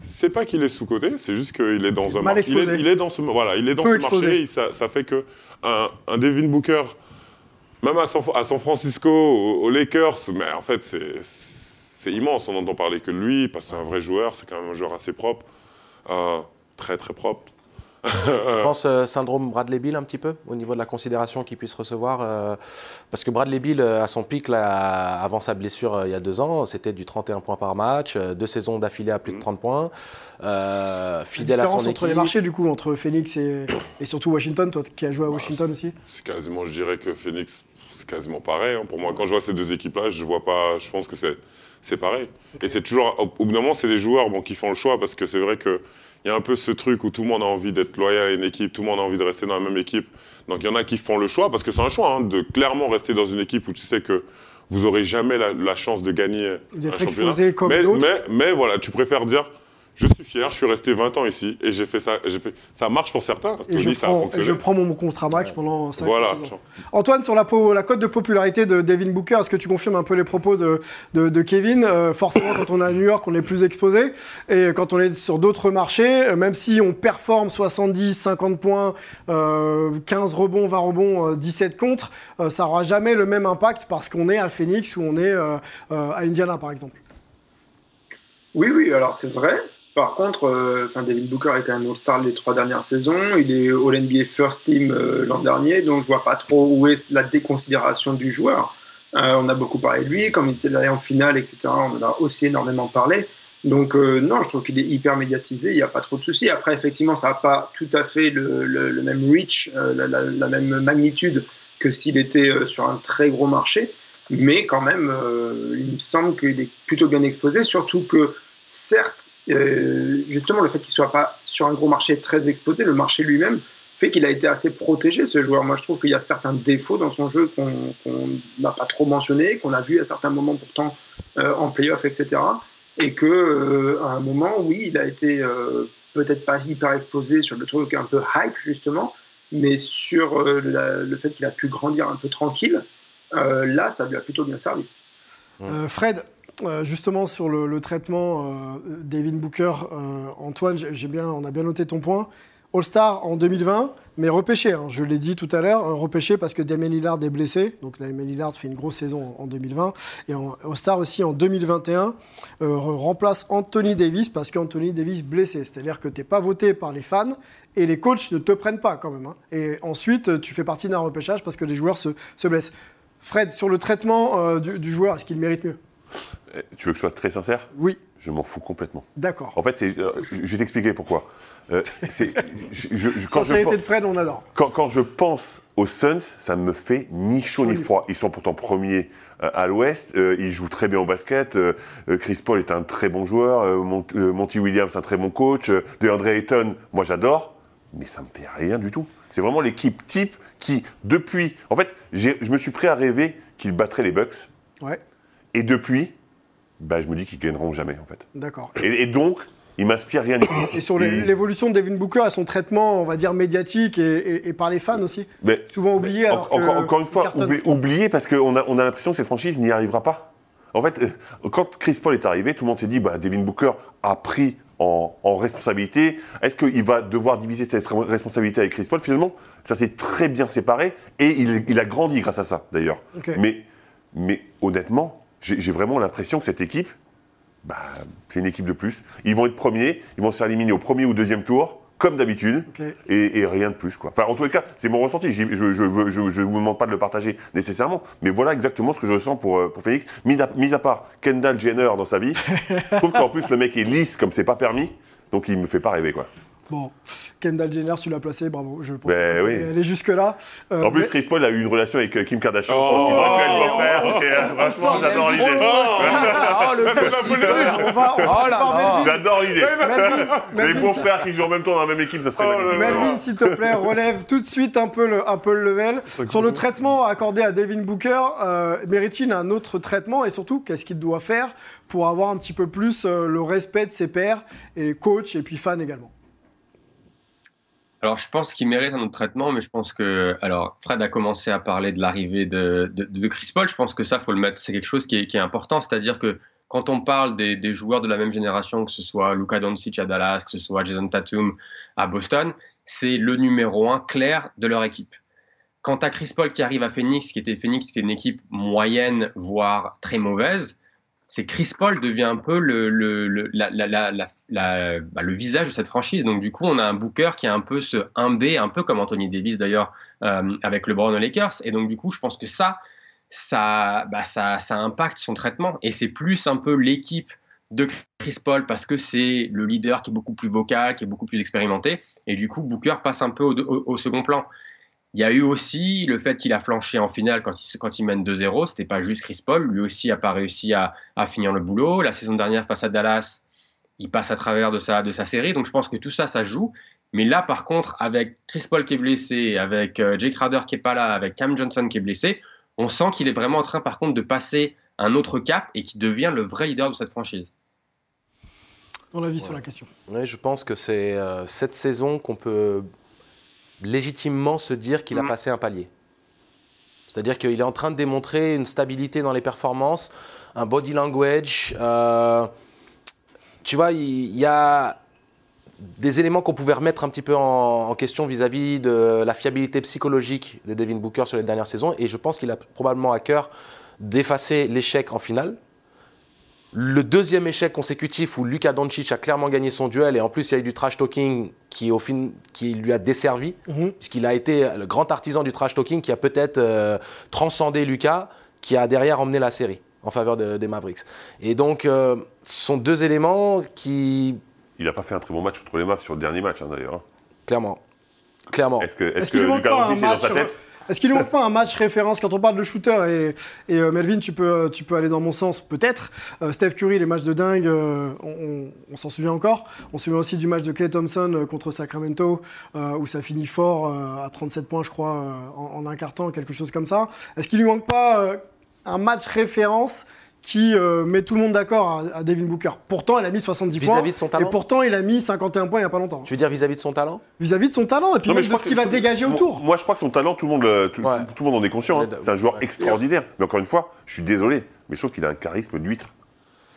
c'est pas qu'il est sous-côté, c'est juste qu'il est dans un Mal il est, exposé. il est dans ce, voilà, il est dans Peu ce marché. Ça, ça fait que un, un Devin Booker, même à San, à San Francisco, aux, aux Lakers, mais en fait, c'est c'est immense. On n'entend parler que de lui, parce que c'est un vrai joueur, c'est quand même un joueur assez propre, euh, très très propre. Je pense euh, syndrome Bradley Bill un petit peu au niveau de la considération qu'il puisse recevoir. euh, parce que Bradley Bill, euh, à son pic, là, avant sa blessure euh, il y a deux ans, c'était du 31 points par match, euh, deux saisons d'affilée à plus de 30 points, euh, fidèle à différence son entre les équipe. marchés, du coup, entre Phoenix et, et surtout Washington, toi qui as joué à Washington aussi. C'est quasiment, je dirais que Phoenix, c'est quasiment pareil. hein. Pour moi, quand je vois ces deux équipes-là, je vois pas. Je pense que c'est c'est pareil. Et c'est toujours, au, au bout d'un moment, c'est des joueurs bon, qui font le choix parce que c'est vrai que il y a un peu ce truc où tout le monde a envie d'être loyal à une équipe, tout le monde a envie de rester dans la même équipe. Donc il y en a qui font le choix parce que c'est un choix hein, de clairement rester dans une équipe où tu sais que vous aurez jamais la, la chance de gagner D'être exposé comme mais, mais voilà, tu préfères dire. Je suis fier, je suis resté 20 ans ici et j'ai fait ça. j'ai Fait, ça marche pour certains. Et je, Tony, ça a prends, et fonctionné. je prends mon contrat max pendant 5 Voilà. saisons. Antoine, sur la, po- la cote de popularité de Devin Booker, est-ce que tu confirmes un peu les propos de, de- de Kevin? Euh, Forcément, quand on est à New York, on est plus exposé. Et quand on est sur d'autres marchés, euh, même si on performe 70, 50 points, euh, 15 rebonds, 20 rebonds, euh, 17 contre, euh, ça n'aura jamais le même impact parce qu'on est à Phoenix ou on est euh, euh, à Indiana, par exemple. Oui, oui, alors c'est vrai. Par contre, euh, David Booker est quand même All-Star les trois dernières saisons. Il est All-NBA First Team euh, l'an dernier, donc je vois pas trop où est la déconsidération du joueur. Euh, on a beaucoup parlé de lui, comme il était allé en finale, etc. On en a aussi énormément parlé. Donc non, je trouve qu'il est hyper médiatisé, il n'y a pas trop de soucis. Après, effectivement, ça n'a pas tout à fait le, même reach, la, même magnitude que s'il était sur un très gros marché. Mais quand même, il me semble qu'il est plutôt bien exposé, surtout que certes, euh, justement, le fait qu'il soit pas sur un gros marché très exposé, le marché lui-même, fait qu'il a été assez protégé, ce joueur. Moi, je trouve qu'il y a certains défauts dans son jeu qu'on n'a pas trop mentionné, qu'on a vu à certains moments pourtant euh, en playoff, etc. Et que euh, à un moment, oui, il a été euh, peut-être pas hyper exposé sur le truc un peu hype, justement, mais sur euh, le fait qu'il a pu grandir un peu tranquille, euh, là, ça lui a plutôt bien servi. Fred, euh, justement sur le, traitement euh, Devin Booker, euh, Antoine, j'ai bien, on a bien noté ton point. All-Star en 2020, mais repêché, hein, je l'ai dit tout à l'heure, repêché parce que Damien Lillard est blessé. Donc Damien Lillard fait une grosse saison en, en 2020. Et All-Star aussi en 2021, euh, re- remplace Anthony Davis parce qu'Anthony Davis blessé. C'est-à-dire que tu n'es pas voté par les fans et les coachs ne te prennent pas quand même. hein. Et ensuite, tu fais partie d'un repêchage parce que les joueurs se, se blessent. Fred, sur le traitement du, joueur, est-ce qu'il mérite mieux? Tu veux que je sois très sincère? Oui. Je m'en fous complètement. D'accord. En fait, euh, je vais t'expliquer pourquoi. Euh, je- je- je- quand, je pense, de Fred, on adore. quand, quand je pense aux Suns, ça me fait ni chaud ni froid. Ils sont pourtant premiers euh, à l'Ouest. euh, ils jouent très bien au basket. euh, euh, Chris Paul est un très bon joueur. euh, Mon- euh, Monty Williams, un très bon coach. euh, DeAndre Ayton, moi j'adore. Mais ça me fait rien du tout. C'est vraiment l'équipe type qui, depuis. En fait, je me suis prêt à rêver qu'ils battraient les Bucks. Ouais, Et depuis, bah, je me dis qu'ils gagneront jamais, en fait. d'accord. Et, et donc, il m'inspire rien du tout. Et sur l'évolution de Devin Booker et son traitement, on va dire, médiatique et, et- et par les fans aussi Mais- Souvent oublié En- alors que encore, encore une fois, oubli- oublié parce qu'on a, on a l'impression que cette franchise n'y arrivera pas. En fait, euh, quand Chris Paul est arrivé, tout le monde s'est dit bah, Devin Booker a pris en, en responsabilité. Est-ce qu'il va devoir diviser cette responsabilité avec Chris Paul? Finalement, ça s'est très bien séparé et il, il a grandi grâce à ça, d'ailleurs. Mais, mais honnêtement, j'ai vraiment l'impression que cette équipe, bah, c'est une équipe de plus. Ils vont être premiers, ils vont se faire éliminer au premier ou deuxième tour. comme d'habitude, et, et rien de plus. Quoi. Enfin, en tous les cas, c'est mon ressenti. Je ne vous demande pas de le partager nécessairement, mais voilà exactement ce que je ressens pour, euh, pour Phoenix. Mis à, mis à part Kendall Jenner dans sa vie, je trouve qu'en plus, le mec est lisse comme c'est pas permis, donc il me fait pas rêver. Quoi. Bon, Kendall Jenner, tu l'as placé, bravo. Je pense Ben oui. elle est jusque-là. Euh, En plus, mais- Chris Paul a eu une relation avec euh, Kim Kardashian. Oh. je pense qu'il aurait pu être beau-frère. Oh. C'est, Franchement, sent j'adore Melvin. l'idée. Oh, le on va, on va Oh là voir là. Melvin. J'adore l'idée. Les Melvin, beaux-frères qui jouent en même temps dans la même équipe, ça serait magnifique. Melvin, s'il te plaît, relève tout de suite un peu le, un peu le level. Sur le traitement accordé à Devin Booker, euh, mérite-t-il un autre traitement et surtout, qu'est-ce qu'il doit faire pour avoir un petit peu plus euh, le respect de ses pairs et coach et puis fans également Alors, je pense qu'il mérite un autre traitement, mais je pense que. Alors, Fred a commencé à parler de l'arrivée de, de, Chris Paul. Je pense que ça, faut le mettre. C'est quelque chose qui est, important. C'est-à-dire que quand on parle des, des joueurs de la même génération, que ce soit Luka Doncic à Dallas, que ce soit Jason Tatum à Boston, c'est le numéro un clair de leur équipe. Quant à Chris Paul qui arrive à Phoenix, qui était Phoenix, qui était une équipe moyenne, voire très mauvaise, c'est Chris Paul devient un peu bah, le visage de cette franchise. Donc du coup, on a un Booker qui a un peu ce 1B, un peu comme Anthony Davis d'ailleurs euh, avec le aux Lakers. Et donc du coup, je pense que ça, ça, bah, ça, ça impacte son traitement. Et c'est plus un peu l'équipe de Chris Paul parce que c'est le leader qui est beaucoup plus vocal, qui est beaucoup plus expérimenté. Et du coup, Booker passe un peu au second plan. Il y a eu aussi le fait qu'il a flanché en finale quand il, quand il mène 2-0. C'était pas juste Chris Paul. Lui aussi n'a pas réussi à, à finir le boulot. La saison dernière face à Dallas, il passe à travers de sa, de sa série. Donc je pense que tout ça, ça joue. Mais là, par contre, avec Chris Paul qui est blessé, avec euh, Jake Crowder qui est pas là, avec Cam Johnson qui est blessé, on sent qu'il est vraiment en train, par contre, de passer un autre cap et qui devient le vrai leader de cette franchise. Ton avis sur la question? Oui, je pense que c'est euh, cette saison qu'on peut légitimement se dire qu'il a Mhm. passé un palier. C'est-à-dire qu'il est en train de démontrer une stabilité dans les performances, un body language. euh, tu vois, il y, a des éléments qu'on pouvait remettre un petit peu en, en question vis-à-vis de la fiabilité psychologique de Devin Booker sur les dernières saisons. Et je pense qu'il a probablement à cœur d'effacer l'échec en finale. Le deuxième échec consécutif où Luka Doncic a clairement gagné son duel et en plus il y a eu du trash talking qui, au qui lui a desservi, Mhm. puisqu'il a été le grand artisan du trash talking qui a peut-être euh, transcendé Luka, qui a derrière emmené la série en faveur de- des Mavericks. Et donc, euh, ce sont deux éléments qui, Il n'a pas fait un très bon match contre les Mavs sur le dernier match, hein, d'ailleurs. hein. clairement, clairement, Est-ce que, est Est-ce que Luka pas un Doncic est dans sa tête? Est-ce qu'il ne manque pas un match référence quand on parle de shooter et, euh, Melvin, tu peux, aller dans mon sens peut-être. Euh, Steph Curry, les matchs de dingue, euh, on, s'en souvient encore. On se souvient aussi du match de Clay Thompson contre Sacramento où ça finit fort à 37 points, je crois, en, un carton, quelque chose comme ça. Est-ce qu'il lui manque pas un match référence qui euh, met tout le monde d'accord à, à Devin Booker Pourtant, il a mis 70 points. Vis-à-vis de son Et talent pourtant, il a mis 51 points il n'y a pas longtemps. tu veux dire vis-à-vis de son talent? Vis-à-vis de son talent et puis Non, mais même je de ce qu'il va dégager Moi- autour. Moi, je crois que son talent, tout le monde, le- tout, Ouais. tout le monde en est conscient. hein. C'est un joueur ouais. extraordinaire. Mais encore une fois, je suis désolé, mais je trouve qu'il a un charisme d'huître.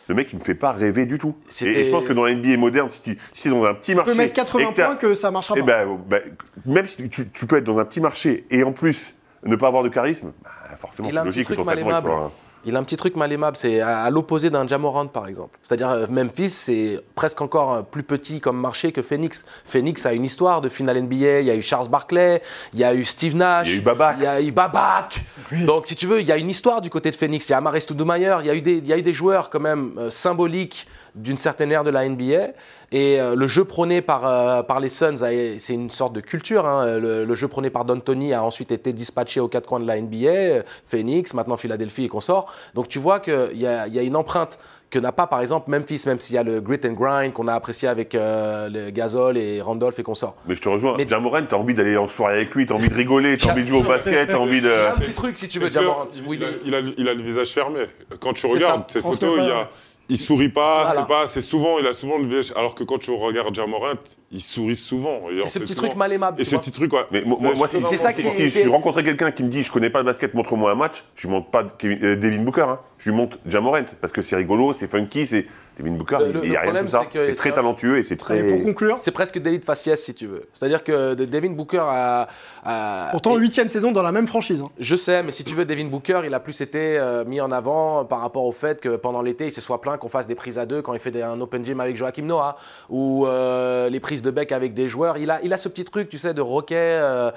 Le mec, il me fait pas rêver du tout. Et, et je pense que dans la NBA moderne, si tu si t'es dans un petit Tu marché. peux mettre 80 et que points que ça marchera eh pas. ben, ben, même si tu, tu peux être dans un petit marché et en plus ne pas avoir de charisme, bah, forcément, Il c'est a un petit logique que truc ton mal traitement il a un petit truc mal aimable, c'est à, à l'opposé d'un Jamorant par exemple. C'est-à-dire euh, Memphis, c'est presque encore euh, plus petit comme marché que Phoenix. Phoenix a une histoire de finale NBA, il y a eu Charles Barkley, il y a eu Steve Nash, Il y a eu Babac. il y a eu Babac. Donc si tu veux, il y a une histoire du côté de Phoenix. Il y a Amaris Stoudemire, il y a eu des, il y a eu des joueurs quand même euh, symboliques d'une certaine ère de la NBA. Et euh, le jeu prôné par, euh, par les Suns, a- c'est une sorte de culture. hein. Le, le jeu prôné par D'Antoni a ensuite été dispatché aux quatre coins de la NBA, euh, Phoenix, maintenant Philadelphie et consorts. Donc tu vois qu'il y a, il y a une empreinte que n'a pas par exemple Memphis, même s'il y a le grit and grind qu'on a apprécié avec euh, le Gasol et Randolph et consorts. Mais je te rejoins. Mais- Jamoran, t'as envie d'aller en soirée avec lui, t'as envie de rigoler, t'as envie de jouer au basket, t'as envie de. Un petit truc si tu veux, Jamorant. il, Oui, a, il, a, il a le visage fermé. Quand tu regardes ses photos, il, y a, il sourit pas, Voilà. c'est pas, c'est souvent, il a souvent le visage. Alors que quand tu regardes Jamorant, il sourit souvent. Et C'est ce petit souvent- truc mal aimable. Et ce petit truc, ouais. Mais moi, si, c'est ça si- qui- si c'est- je rencontrais quelqu'un qui me dit je connais pas le basket, montre-moi un match, je lui montre pas Kevin- euh, Devin Booker, hein. je lui montre Jamorant parce que c'est rigolo, c'est funky, c'est Devin Booker, Le- il- le- il a rien de ça. c'est que C'est très talentueux et c'est Allez, pour très. conclure, C'est presque délit de faciès si tu veux. C'est-à-dire que de- Devin Booker a. a- pourtant huitième saison dans la même franchise. hein. Je sais, mais si tu veux, Devin Booker, il a plus été euh, mis en avant par rapport au fait que pendant l'été, il se soit plaint qu'on fasse des prises à deux quand il fait des- un open gym avec Joachim Noah ou euh, les prises de bec avec des joueurs. Il a, il a ce petit truc, tu sais, de roquet. euh,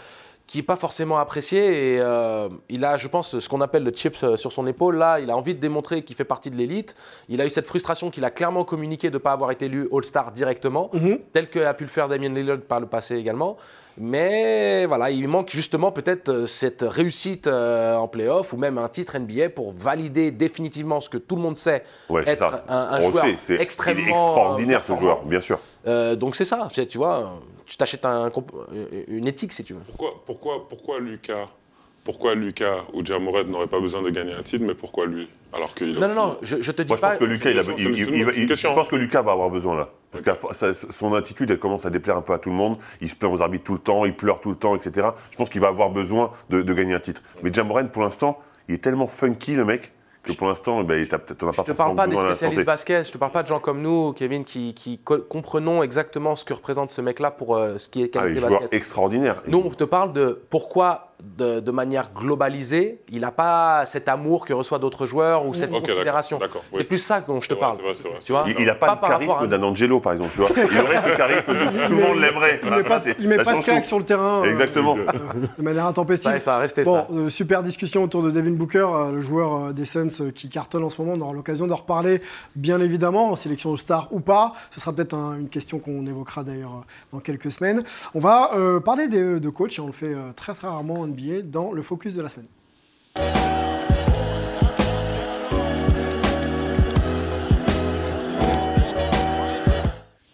qui n'est pas forcément apprécié et euh, il a, je pense, ce qu'on appelle le chips euh, sur son épaule. Là, il a envie de démontrer qu'il fait partie de l'élite. Il a eu cette frustration qu'il a clairement communiqué de ne pas avoir été élu All-Star directement, tel que a pu le faire Damien Lillard par le passé également. Mais voilà, il manque justement peut-être euh, cette réussite euh, en playoff ou même un titre NBA pour valider définitivement ce que tout le monde sait Ouais, c'est être ça. un, joueur sait, extrêmement Il est extraordinaire ce joueur, bien sûr. Euh, donc c'est ça, c'est- tu vois, tu t'achètes un une éthique si tu veux. Pourquoi, pourquoi, pourquoi Lucas? Pourquoi Lucas ou Jamoret n'auraient pas besoin de gagner un titre, mais pourquoi lui Alors qu'il a Non, non, non, je, je te dis Moi, je pas. pense que Lucas, il a, il- il- je pense que Lucas va avoir besoin là. Parce que son attitude, elle commence à déplaire un peu à tout le monde. Il se plaint aux arbitres tout le temps, il pleure tout le temps, etc. Je pense qu'il va avoir besoin de, de gagner un titre. Mais Jamoran, pour l'instant, il est tellement funky, le mec, que pour l'instant, eh ben, t'en as Je pas te parle pas des spécialistes basket, je te parle pas de gens comme nous, Kevin, qui, qui co- comprenons exactement ce que représente ce mec-là pour euh, ce qui est Ah, qualité il est joueur basket. extraordinaire. Nous, on te parle de pourquoi, de, de manière globalisée, il n'a pas cet amour que reçoit d'autres joueurs ou cette Ok, considération. oui. C'est plus ça dont je te vrai, parle. c'est vrai, c'est vrai. Tu vois Il, il a pas, Pas le par rapport charisme à- d'un Angelo, par exemple. Tu vois. Il aurait ce charisme, tout, tout le monde l'aimerait. Il Voilà, met pas, c'est- il met ça pas de claque tout. sur le terrain. euh, Exactement. de manière intempestive. Ça, ça va rester Bon, ça. euh, super discussion autour de Devin Booker, euh, le joueur euh, des Suns euh, qui cartonne en ce moment. On aura l'occasion d'en reparler, bien évidemment, en sélection de star ou pas. Ce sera peut-être un- une question qu'on évoquera d'ailleurs euh, dans quelques semaines. On va euh, parler des- de coach, et on le fait euh, très très rarement en NBA, dans le focus de la semaine.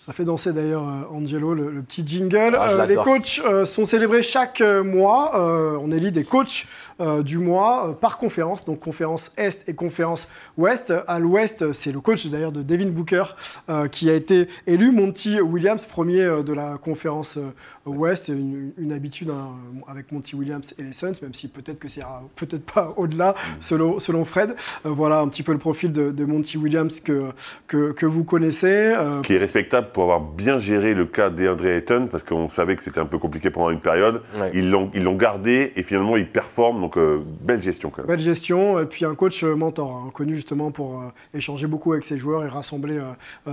Ça fait danser d'ailleurs euh, Angelo, le, le petit jingle. Ah, Euh, les coachs euh, sont célébrés chaque mois. Euh, on élit des coachs euh, du mois euh, par conférence, donc conférence Est et conférence Ouest. À l'Ouest, c'est le coach d'ailleurs de Devin Booker euh, qui a été élu. Monty Williams, premier euh, de la conférence euh, Ouest, une, une habitude hein, avec Monty Williams et les Suns, même si peut-être que c'est peut-être pas au-delà, selon, selon Fred. Euh, voilà un petit peu le profil de, de Monty Williams que, que, que vous connaissez. Euh, Qui est respectable pour avoir bien géré le cas d'Andre Ayton, parce qu'on savait que c'était un peu compliqué pendant une période. Ouais. Ils l'ont ils l'ont gardé et finalement ils performent. Donc, euh, belle gestion quand même. Belle gestion, et puis un coach euh, mentor, hein, connu justement pour euh, échanger beaucoup avec ses joueurs et rassembler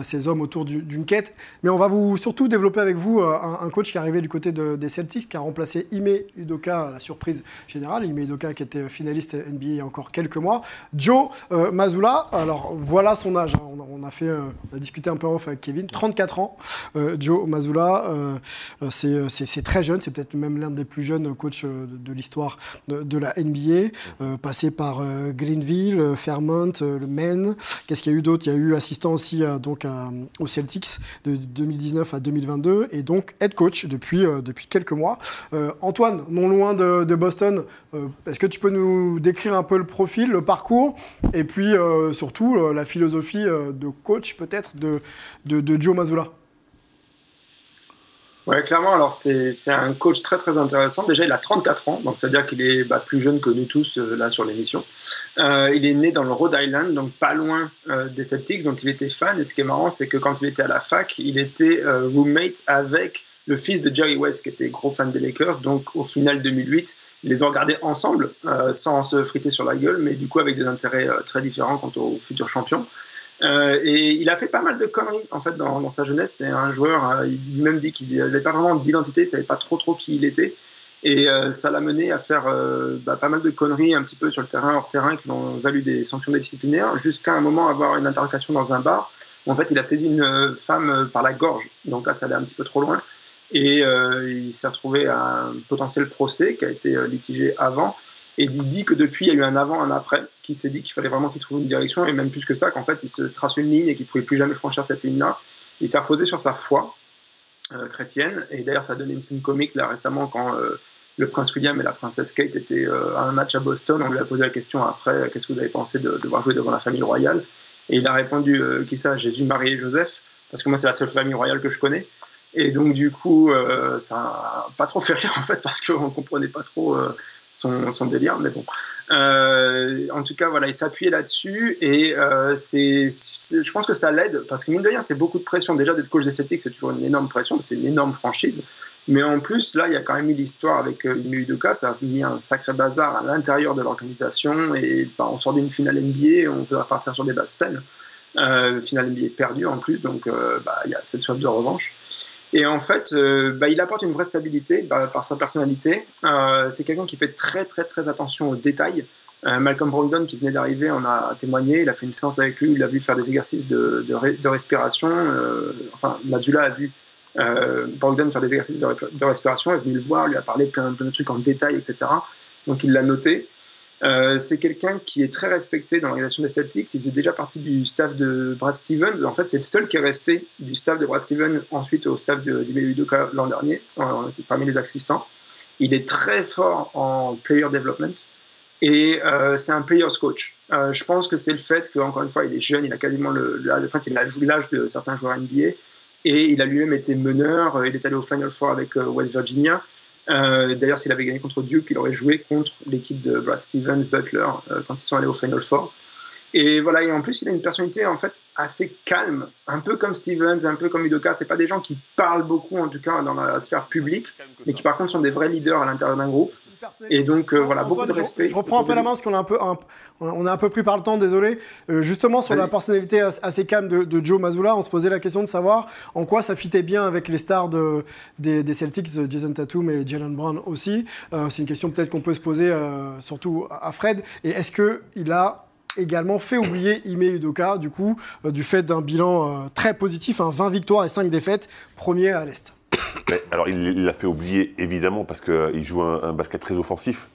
ses hommes autour du- d'une quête. Mais on va vous surtout développer avec vous un, coach qui est arrivé du côté de- des Celtics, qui a remplacé Ime Udoka à la surprise générale. Ime Udoka qui était finaliste NBA il y a encore quelques mois. Joe Mazzulla, alors voilà son âge. hein. On, a, discuté un peu off avec Kevin, 34 ans. Joe euh, c'est très jeune, c'est peut-être même l'un des plus jeunes coachs de, l'histoire de la NBA, euh, passé par euh, Greenville, euh, Fairmont, le Maine. Qu'est-ce qu'il y a eu d'autre? Il y a eu assistant aussi donc aux Celtics de 2019 à 2022 et donc head coach depuis, depuis quelques mois. Antoine, non loin de, de Boston, est-ce que tu peux nous décrire un peu le profil, le parcours et puis surtout la philosophie de coach peut-être de, de, de Joe Mazzulla? Ouais, clairement, alors c'est un coach très très intéressant. Déjà, il a 34 ans, donc c'est-à-dire qu'il est bah, plus jeune que nous tous euh, là sur l'émission. Euh, il est né dans le Rhode Island, donc pas loin euh, des Celtics, dont il était fan. Et ce qui est marrant, c'est que quand il était à la fac, il était euh, roommate avec le fils de Jerry West, qui était gros fan des Lakers. Donc au final 2008, ils les ont regardés ensemble, euh, sans se friter sur la gueule, mais du coup avec des intérêts euh, très différents quant aux futurs champions. Euh, et il a fait pas mal de conneries en fait dans, dans sa jeunesse. C'était un joueur, euh, il même dit qu'il n'avait pas vraiment d'identité, il savait pas trop trop qui il était. Et euh, ça l'a mené à faire euh, bah, pas mal de conneries un petit peu sur le terrain, hors terrain, qui l'ont valu des sanctions disciplinaires, jusqu'à un moment avoir une interrogation dans un bar où en fait il a saisi une femme par la gorge. Donc là, ça allait un petit peu trop loin. Et euh, il s'est retrouvé à un potentiel procès qui a été euh, litigé avant. Et il dit que depuis, il y a eu un avant, un après, qui s'est dit qu'il fallait vraiment qu'il trouve une direction, et même plus que ça, qu'en fait, il se trace une ligne et qu'il ne pouvait plus jamais franchir cette ligne-là. Il s'est reposé sur sa foi euh, chrétienne, et d'ailleurs, ça a donné une scène comique là récemment quand euh, le prince William et la princesse Kate étaient euh, à un match à Boston. On lui a posé la question après qu'est-ce que vous avez pensé de devoir jouer devant la famille royale? Et il a répondu euh, qui ça Jésus, Marie et Joseph, parce que moi, c'est la seule famille royale que je connais. Et donc, du coup, euh, ça n'a pas trop fait rire, en fait, parce qu'on ne comprenait pas trop euh, son, son délire. Mais bon. Euh, en tout cas, voilà, il s'appuyait là-dessus. Et euh, c'est, c'est- je pense que ça l'aide, parce que mine de rien, c'est beaucoup de pression. Déjà, d'être coach des Celtics, c'est toujours une énorme pression, c'est une énorme franchise. Mais en plus, là, il y a quand même eu l'histoire avec euh, Ime Udoka. Ça a mis un sacré bazar à l'intérieur de l'organisation. Et bah, on sort d'une finale NBA, on peut repartir sur des bases saines. Euh, finale NBA perdue en plus, donc bah, il y a cette soif de revanche. Et en fait, euh, bah, il apporte une vraie stabilité bah, par sa personnalité. Euh, c'est quelqu'un qui fait très très très attention aux détails. Euh, Malcolm Brogdon qui venait d'arriver en a témoigné. Il a fait une séance avec lui. Il a vu faire des exercices de, respiration. Enfin, Madula a vu Brogdon faire des exercices de, de respiration. Est venu le voir, lui a parlé plein de trucs en détail, etc. Donc il l'a noté. Euh, c'est quelqu'un qui est très respecté dans l'organisation des Celtics. Il faisait déjà partie du staff de Brad Stevens. En fait, c'est le seul qui est resté du staff de Brad Stevens ensuite au staff de d'Ime Udoka l'an dernier, parmi les assistants. Il est très fort en player development et euh, c'est un player's coach. Euh, je pense que c'est le fait qu'encore une fois, il est jeune, il a quasiment le, le, le fait qu'il a l'âge de certains joueurs NBA et il a lui-même été meneur. Il est allé au Final Four avec euh, West Virginia. Euh, D'ailleurs, s'il avait gagné contre Duke, il aurait joué contre l'équipe de Brad Stevens, Butler, euh, quand ils sont allés au Final Four. Et voilà, et en plus, il a une personnalité en fait assez calme, un peu comme Stevens, un peu comme Udoka. C'est pas des gens qui parlent beaucoup, en tout cas dans la sphère publique, mais qui par contre sont des vrais leaders à l'intérieur d'un groupe. Et donc euh, voilà, beaucoup de respect. Je, reprends un peu la main parce qu'on a un peu, un- on a un peu pris par le temps, désolé. Euh, justement, sur la personnalité as- assez calme de, de Joe Mazzulla, on se posait la question de savoir en quoi ça fitait bien avec les stars de- des, des Celtics, euh, Jason Tatum et Jalen Brown aussi. Euh, C'est une question peut-être qu'on peut se poser surtout à Fred. Et est-ce qu'il a également fait oublier Ime Udoka, du coup, du fait d'un bilan très positif, hein, 20 victoires et 5 défaites, premier à l'Est? Alors, il l'a fait oublier, évidemment, parce qu'il joue un, un basket très offensif.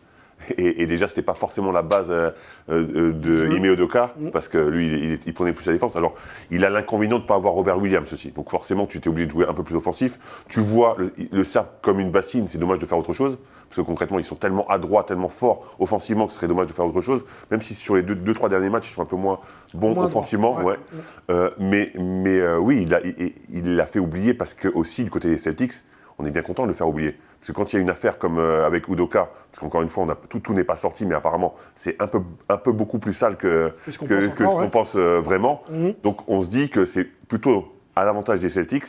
Et, et déjà, c'était pas forcément la base euh, euh, de jeu. Ime Udoka, Mm. parce que lui, il, il- il prenait plus la défense. Alors, il a l'inconvénient de ne pas avoir Robert Williams aussi. Donc, forcément, tu étais obligé de jouer un peu plus offensif. Tu vois le, le comme une bassine, c'est dommage de faire autre chose. Parce que concrètement, ils sont tellement adroits, tellement forts offensivement que ce serait dommage de faire autre chose. Même si sur les deux, deux trois derniers matchs, ils sont un peu moins bons Moins offensivement. ouais. ouais. Euh, mais mais oui, il l'a il, il l'a fait oublier parce que aussi du côté des Celtics, on est bien content de le faire oublier. Parce que quand il y a une affaire comme euh, avec Udoka, parce qu'encore une fois, on a, tout, tout n'est pas sorti, mais apparemment, c'est un peu, un peu beaucoup plus sale que, Que ce qu'on que- pense que ce encore, qu'on ouais. pense euh, vraiment. Mhm. Donc on se dit que c'est plutôt à l'avantage des Celtics,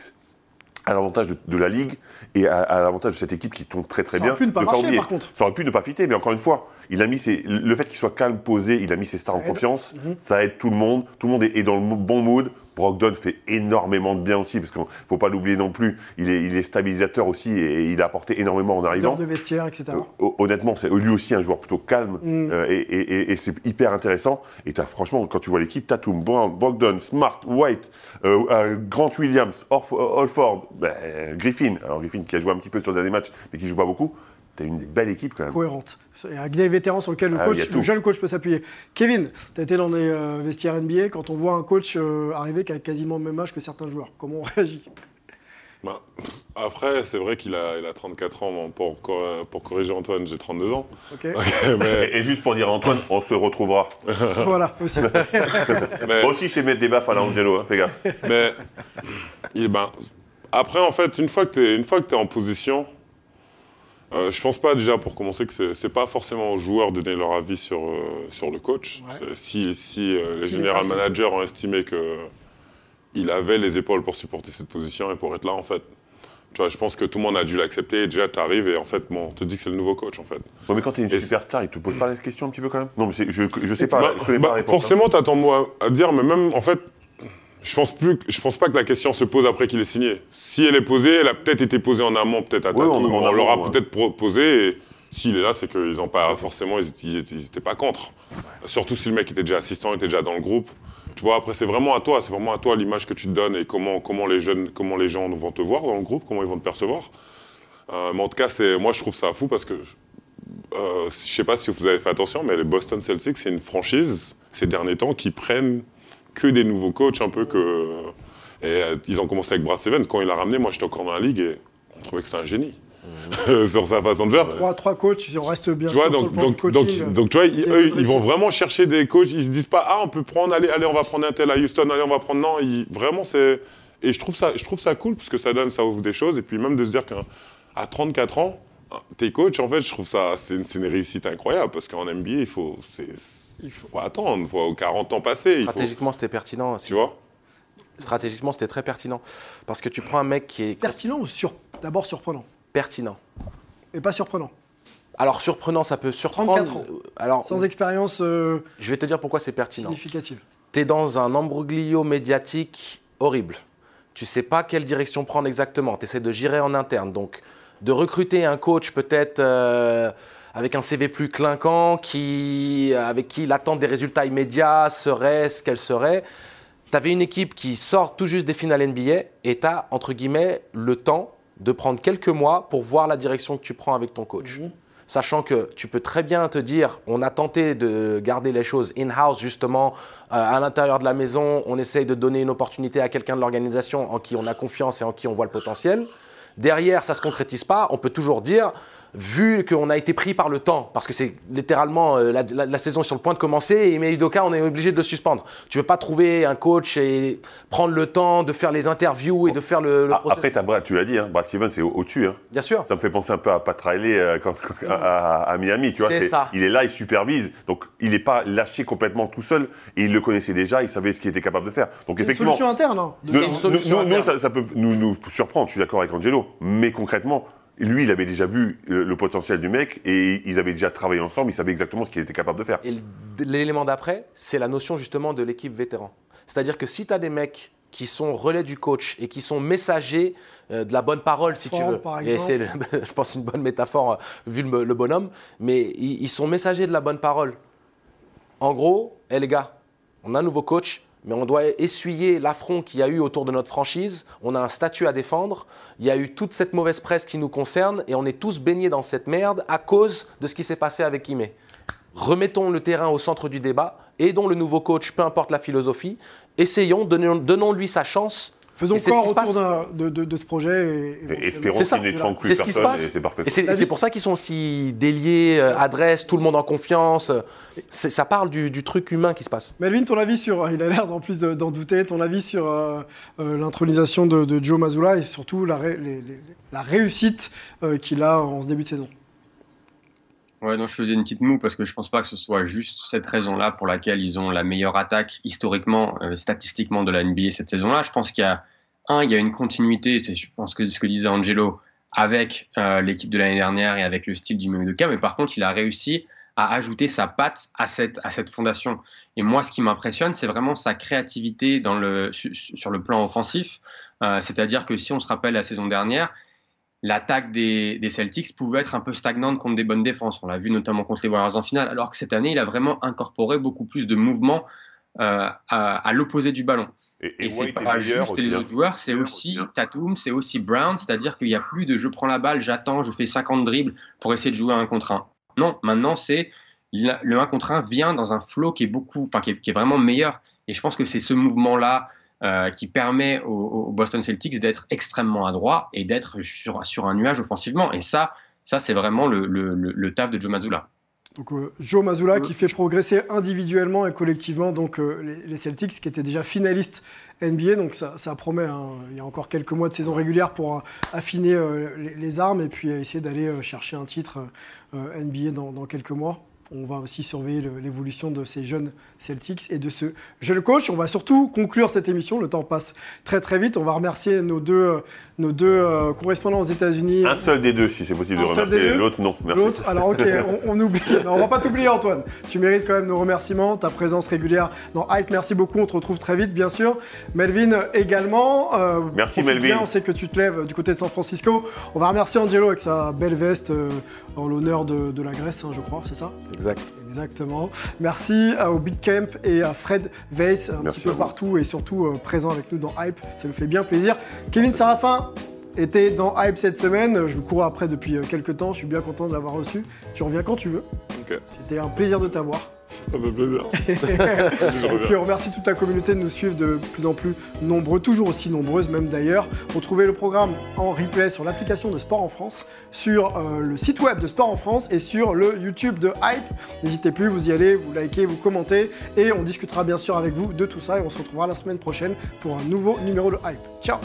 à l'avantage de, de la Ligue et à, à l'avantage de cette équipe qui tombe très très Ça bien. aurait pu ne pas marcher, oublier. par contre. Ça aurait pu ne pas fitter, mais encore une fois, il a mis ses, le fait qu'il soit calme, posé, il a mis ses stars Ça en aide. confiance, Mhm. ça aide tout le monde. Tout le monde est, est dans le bon mood. Brogdon fait énormément de bien aussi, parce qu'il ne faut pas l'oublier non plus. Il est, il est stabilisateur aussi et, il a apporté énormément en arrivant. de vestiaire, etc. Euh, hon- honnêtement, c'est lui aussi un joueur plutôt calme Mm. euh, et, et- et- et c'est hyper intéressant. Et t'as- franchement, quand tu vois l'équipe, Tatum, Brown, Bogdan, Smart, White, euh, Grant Williams, Orf- Holford, ben, Griffin. Alors Griffin qui a joué un petit peu sur le dernier match, mais qui joue pas beaucoup. T'as une belle équipe quand même. cohérente. C'est un des vétérans sur lequel le, Ah coach, le jeune coach peut s'appuyer. Kevin, tu as été dans les euh, vestiaires NBA. Quand on voit un coach euh, arriver qui a quasiment le même âge que certains joueurs, comment on réagit? Bah, après, c'est vrai qu'il a, il a 34 ans. Bon, pour, cor- pour corriger Antoine, j'ai 32 ans. Ok. mais, Et, et juste pour dire à Antoine, on se retrouvera. Voilà, aussi. mais- Aussi chez mettre des baffes à la Angelo, hein, fais gaffe. Mais il- ben, après, en fait, une fois que tu es, en position, euh, je pense pas déjà pour commencer que c'est- pas forcément aux joueurs de donner leur avis sur, euh, sur le coach. Ouais. Si, si euh, les général managers ont estimé que il avait les épaules pour supporter cette position et pour être là, en fait. Tu vois, je pense que tout le monde a dû l'accepter. Déjà, tu arrives et en fait, bon, on te dit que c'est le nouveau coach, en fait. Ouais, mais quand t'es une Et- superstar, il te pose pas la question un petit peu quand même? Non, mais je, je sais pas, Bah, je connais bah, pas la réponse. hein. Forcément, tu attends moi à dire, mais même en fait, je pense plus, je pense pas que la question se pose après qu'il est signé. Si elle est posée, elle a peut-être été posée en amont, peut-être à Tatum, en on amont, leur a ouais. peut-être pro- posé. Et s'il est là, c'est qu'ils ont pas forcément, ils, ils, ils étaient pas contre. Surtout si le mec était déjà assistant, était déjà dans le groupe. Tu vois, après c'est vraiment à toi, c'est vraiment à toi l'image que tu te donnes et comment, comment les jeunes, comment les gens vont te voir dans le groupe, comment ils vont te percevoir. Euh, mais en tout cas, c'est, moi je trouve ça fou parce que euh, je sais pas si vous avez fait attention, mais les Boston Celtics, c'est une franchise ces derniers temps qui prennent que des nouveaux coachs un peu que. Et euh, ils ont commencé avec Brad Stevens. Quand il l'a ramené, moi j'étais encore dans la ligue et on trouvait que c'était un génie sur sa façon de faire. trois, trois coachs, on reste bien Tu vois, sûr sur donc, le donc, coaching. donc, euh, donc, tu vois, ils, eux, vont vraiment chercher des coachs. Ils se disent pas, ah, on peut prendre, allez, allez, on va prendre un tel à Houston, allez, on va prendre. Non, ils- vraiment, c'est. Et je trouve, ça, je trouve ça cool parce que ça donne, ça ouvre des choses. Et puis même de se dire qu'à à 34 ans, t'es coach, en fait, je trouve ça, c'est une, une réussite incroyable parce qu'en NBA, il faut, il faut attendre, il faut 40 ans passés. faut- Stratégiquement, c'était pertinent aussi. tu vois Stratégiquement, c'était très pertinent. Parce que tu prends un mec qui est Pertinent ou sur... d'abord surprenant pertinent. Et pas surprenant. Alors, surprenant, ça peut surprendre. 34 ans. Alors, Sans expérience euh, je vais te dire pourquoi c'est pertinent. significative. tu es dans un embroglio médiatique horrible. Tu sais pas quelle direction prendre exactement. Tu essaies de gérer en interne. Donc, de recruter un coach peut-être euh, avec un CV plus clinquant, qui, avec qui l'attente des résultats immédiats serait ce qu'elle serait. Tu avais une équipe qui sort tout juste des finales NBA et tu as, entre guillemets, le temps de prendre quelques mois pour voir la direction que tu prends avec ton coach. Sachant que tu peux très bien te dire, on a tenté de garder les choses in-house justement, euh, à l'intérieur de la maison, on essaye de donner une opportunité à quelqu'un de l'organisation en qui on a confiance et en qui on voit le potentiel. Derrière, ça ne se concrétise pas, on peut toujours dire, vu qu'on a été pris par le temps, parce que c'est littéralement euh, la, la- la saison est sur le point de commencer, et mais Udoka, on est obligé de le suspendre. Tu ne peux pas trouver un coach et prendre le temps de faire les interviews et de faire le, le Ah, processus. Après, tu l'as dit, hein, Brad Stevens, c'est au- au-dessus. hein. Bien sûr. Ça me fait penser un peu à Pat Riley euh, quand- quand- à, Miami. Tu vois, ça. Il est là, il supervise. Donc, il n'est pas lâché complètement tout seul. Et il le connaissait déjà, il savait ce qu'il était capable de faire. Donc, C'est une effectivement. solution interne. hein. nous- C'est une solution nous- nous, interne. ça, ça peut nous, nous surprendre, je suis d'accord avec Angelo. Mais concrètement, lui, il avait déjà vu le, potentiel du mec et ils avaient déjà travaillé ensemble, il savait exactement ce qu'il était capable de faire. Et l'élément d'après, c'est la notion justement de l'équipe vétéran. C'est-à-dire que si tu as des mecs qui sont relais du coach et qui sont messagers euh, de la bonne parole, si tu veux. par Et c'est, je pense, une bonne métaphore euh, vu le, le bonhomme. Mais ils, ils sont messagers de la bonne parole. En gros, hé les gars, on a un nouveau coach, mais on doit essuyer l'affront qu'il y a eu autour de notre franchise. On a un statut à défendre. Il y a eu toute cette mauvaise presse qui nous concerne et on est tous baignés dans cette merde à cause de ce qui s'est passé avec Ime. Remettons le terrain au centre du débat, aidons le nouveau coach, peu importe la philosophie, essayons, donnons- donnons-lui sa chance. Faisons corps autour de, de- de ce projet. Et, Et espérons qu'il trompe plus C'est ce qui se passe. et c'est parfait. Et c'est pour ça qu'ils sont aussi déliés, euh, adresse, tout le monde en confiance. Ça parle du, du truc humain qui se passe. Melvin, ton avis sur, il a l'air en plus de- d'en douter, ton avis sur euh, euh, l'intronisation de, de Joe Mazzulla et surtout la, ré- les- les- la réussite euh, qu'il a en ce début de saison? Ouais, non, je faisais une petite moue parce que je pense pas que ce soit juste cette raison-là pour laquelle ils ont la meilleure attaque historiquement, euh, statistiquement de la NBA cette saison-là. Je pense qu'il y a un, il y a une continuité, c'est je pense que ce que disait Angelo avec euh, l'équipe de l'année dernière et avec le style du Udoka, mais par contre, il a réussi à ajouter sa patte à cette, à cette fondation. Et moi, ce qui m'impressionne, c'est vraiment sa créativité sur le plan offensif. Euh, C'est-à-dire que si on se rappelle la saison dernière, l'attaque des, des Celtics pouvait être un peu stagnante contre des bonnes défenses. On l'a vu notamment contre les Warriors en finale, alors que cette année, il a vraiment incorporé beaucoup plus de mouvements euh, à, à l'opposé du ballon. Et, Et, et c'est pas juste aussi, les hein. autres joueurs, c'est aussi Tatum, c'est aussi Brown, c'est-à-dire qu'il n'y a plus de je prends la balle, j'attends, je fais 50 dribbles pour essayer de jouer un contre un. Non, maintenant c'est le 1 contre 1 vient dans un flow qui est beaucoup, enfin qui est, qui est vraiment meilleur. Et je pense que c'est ce mouvement-là euh, qui permet aux, aux Boston Celtics d'être extrêmement adroit et d'être sur, sur un nuage offensivement. Et ça, ça c'est vraiment le, le, le- le taf de Joe Mazzulla. Donc euh, Joe Mazzulla qui fait progresser individuellement et collectivement donc euh, les, les Celtics qui étaient déjà finalistes NBA donc ça, ça promet hein. il y a encore quelques mois de saison régulière pour euh, affiner euh, les, les armes et puis euh, essayer d'aller euh, chercher un titre euh, NBA dans, dans quelques mois. On va aussi surveiller le- l'évolution de ces jeunes Celtics et de ce jeune coach. On va surtout conclure cette émission. Le temps passe très très vite. On va remercier nos deux, euh, nos deux euh, correspondants aux États-Unis. Un seul des deux, si c'est possible de Un des remercier. L'autre, non. Merci. L'autre, alors ok, on, on oublie. Non, on va pas t'oublier Antoine. Tu mérites quand même nos remerciements, ta présence régulière dans Hype. Merci beaucoup, on te retrouve très vite bien sûr. Melvin également. euh, Merci, Melvin. bien, on sait que tu te lèves du côté de San Francisco. On va remercier Angelo avec sa belle veste euh, en l'honneur de, de la Grèce, hein, je crois, c'est ça? Exact. Exactement. Merci au Big Camp et à Fred Weiss, un Merci petit peu partout et surtout euh, présent avec nous dans Hype. Ça nous fait bien plaisir. Kevin Sarafin était dans Hype cette semaine. Je vous cours après depuis euh, quelques temps. Je suis bien content de l'avoir reçu. Tu reviens quand tu veux. C'était un plaisir de t'avoir. Ça fait plaisir. Puis on remercie toute ta communauté de nous suivre de plus en plus nombreux, toujours aussi nombreuses même d'ailleurs. Retrouvez le programme en replay sur l'application de Sport en France, sur euh, le site web de Sport en France et sur le YouTube de Hype. N'hésitez plus, vous y allez, vous likez, vous commentez et on discutera bien sûr avec vous de tout ça et on se retrouvera la semaine prochaine pour un nouveau numéro de Hype. Ciao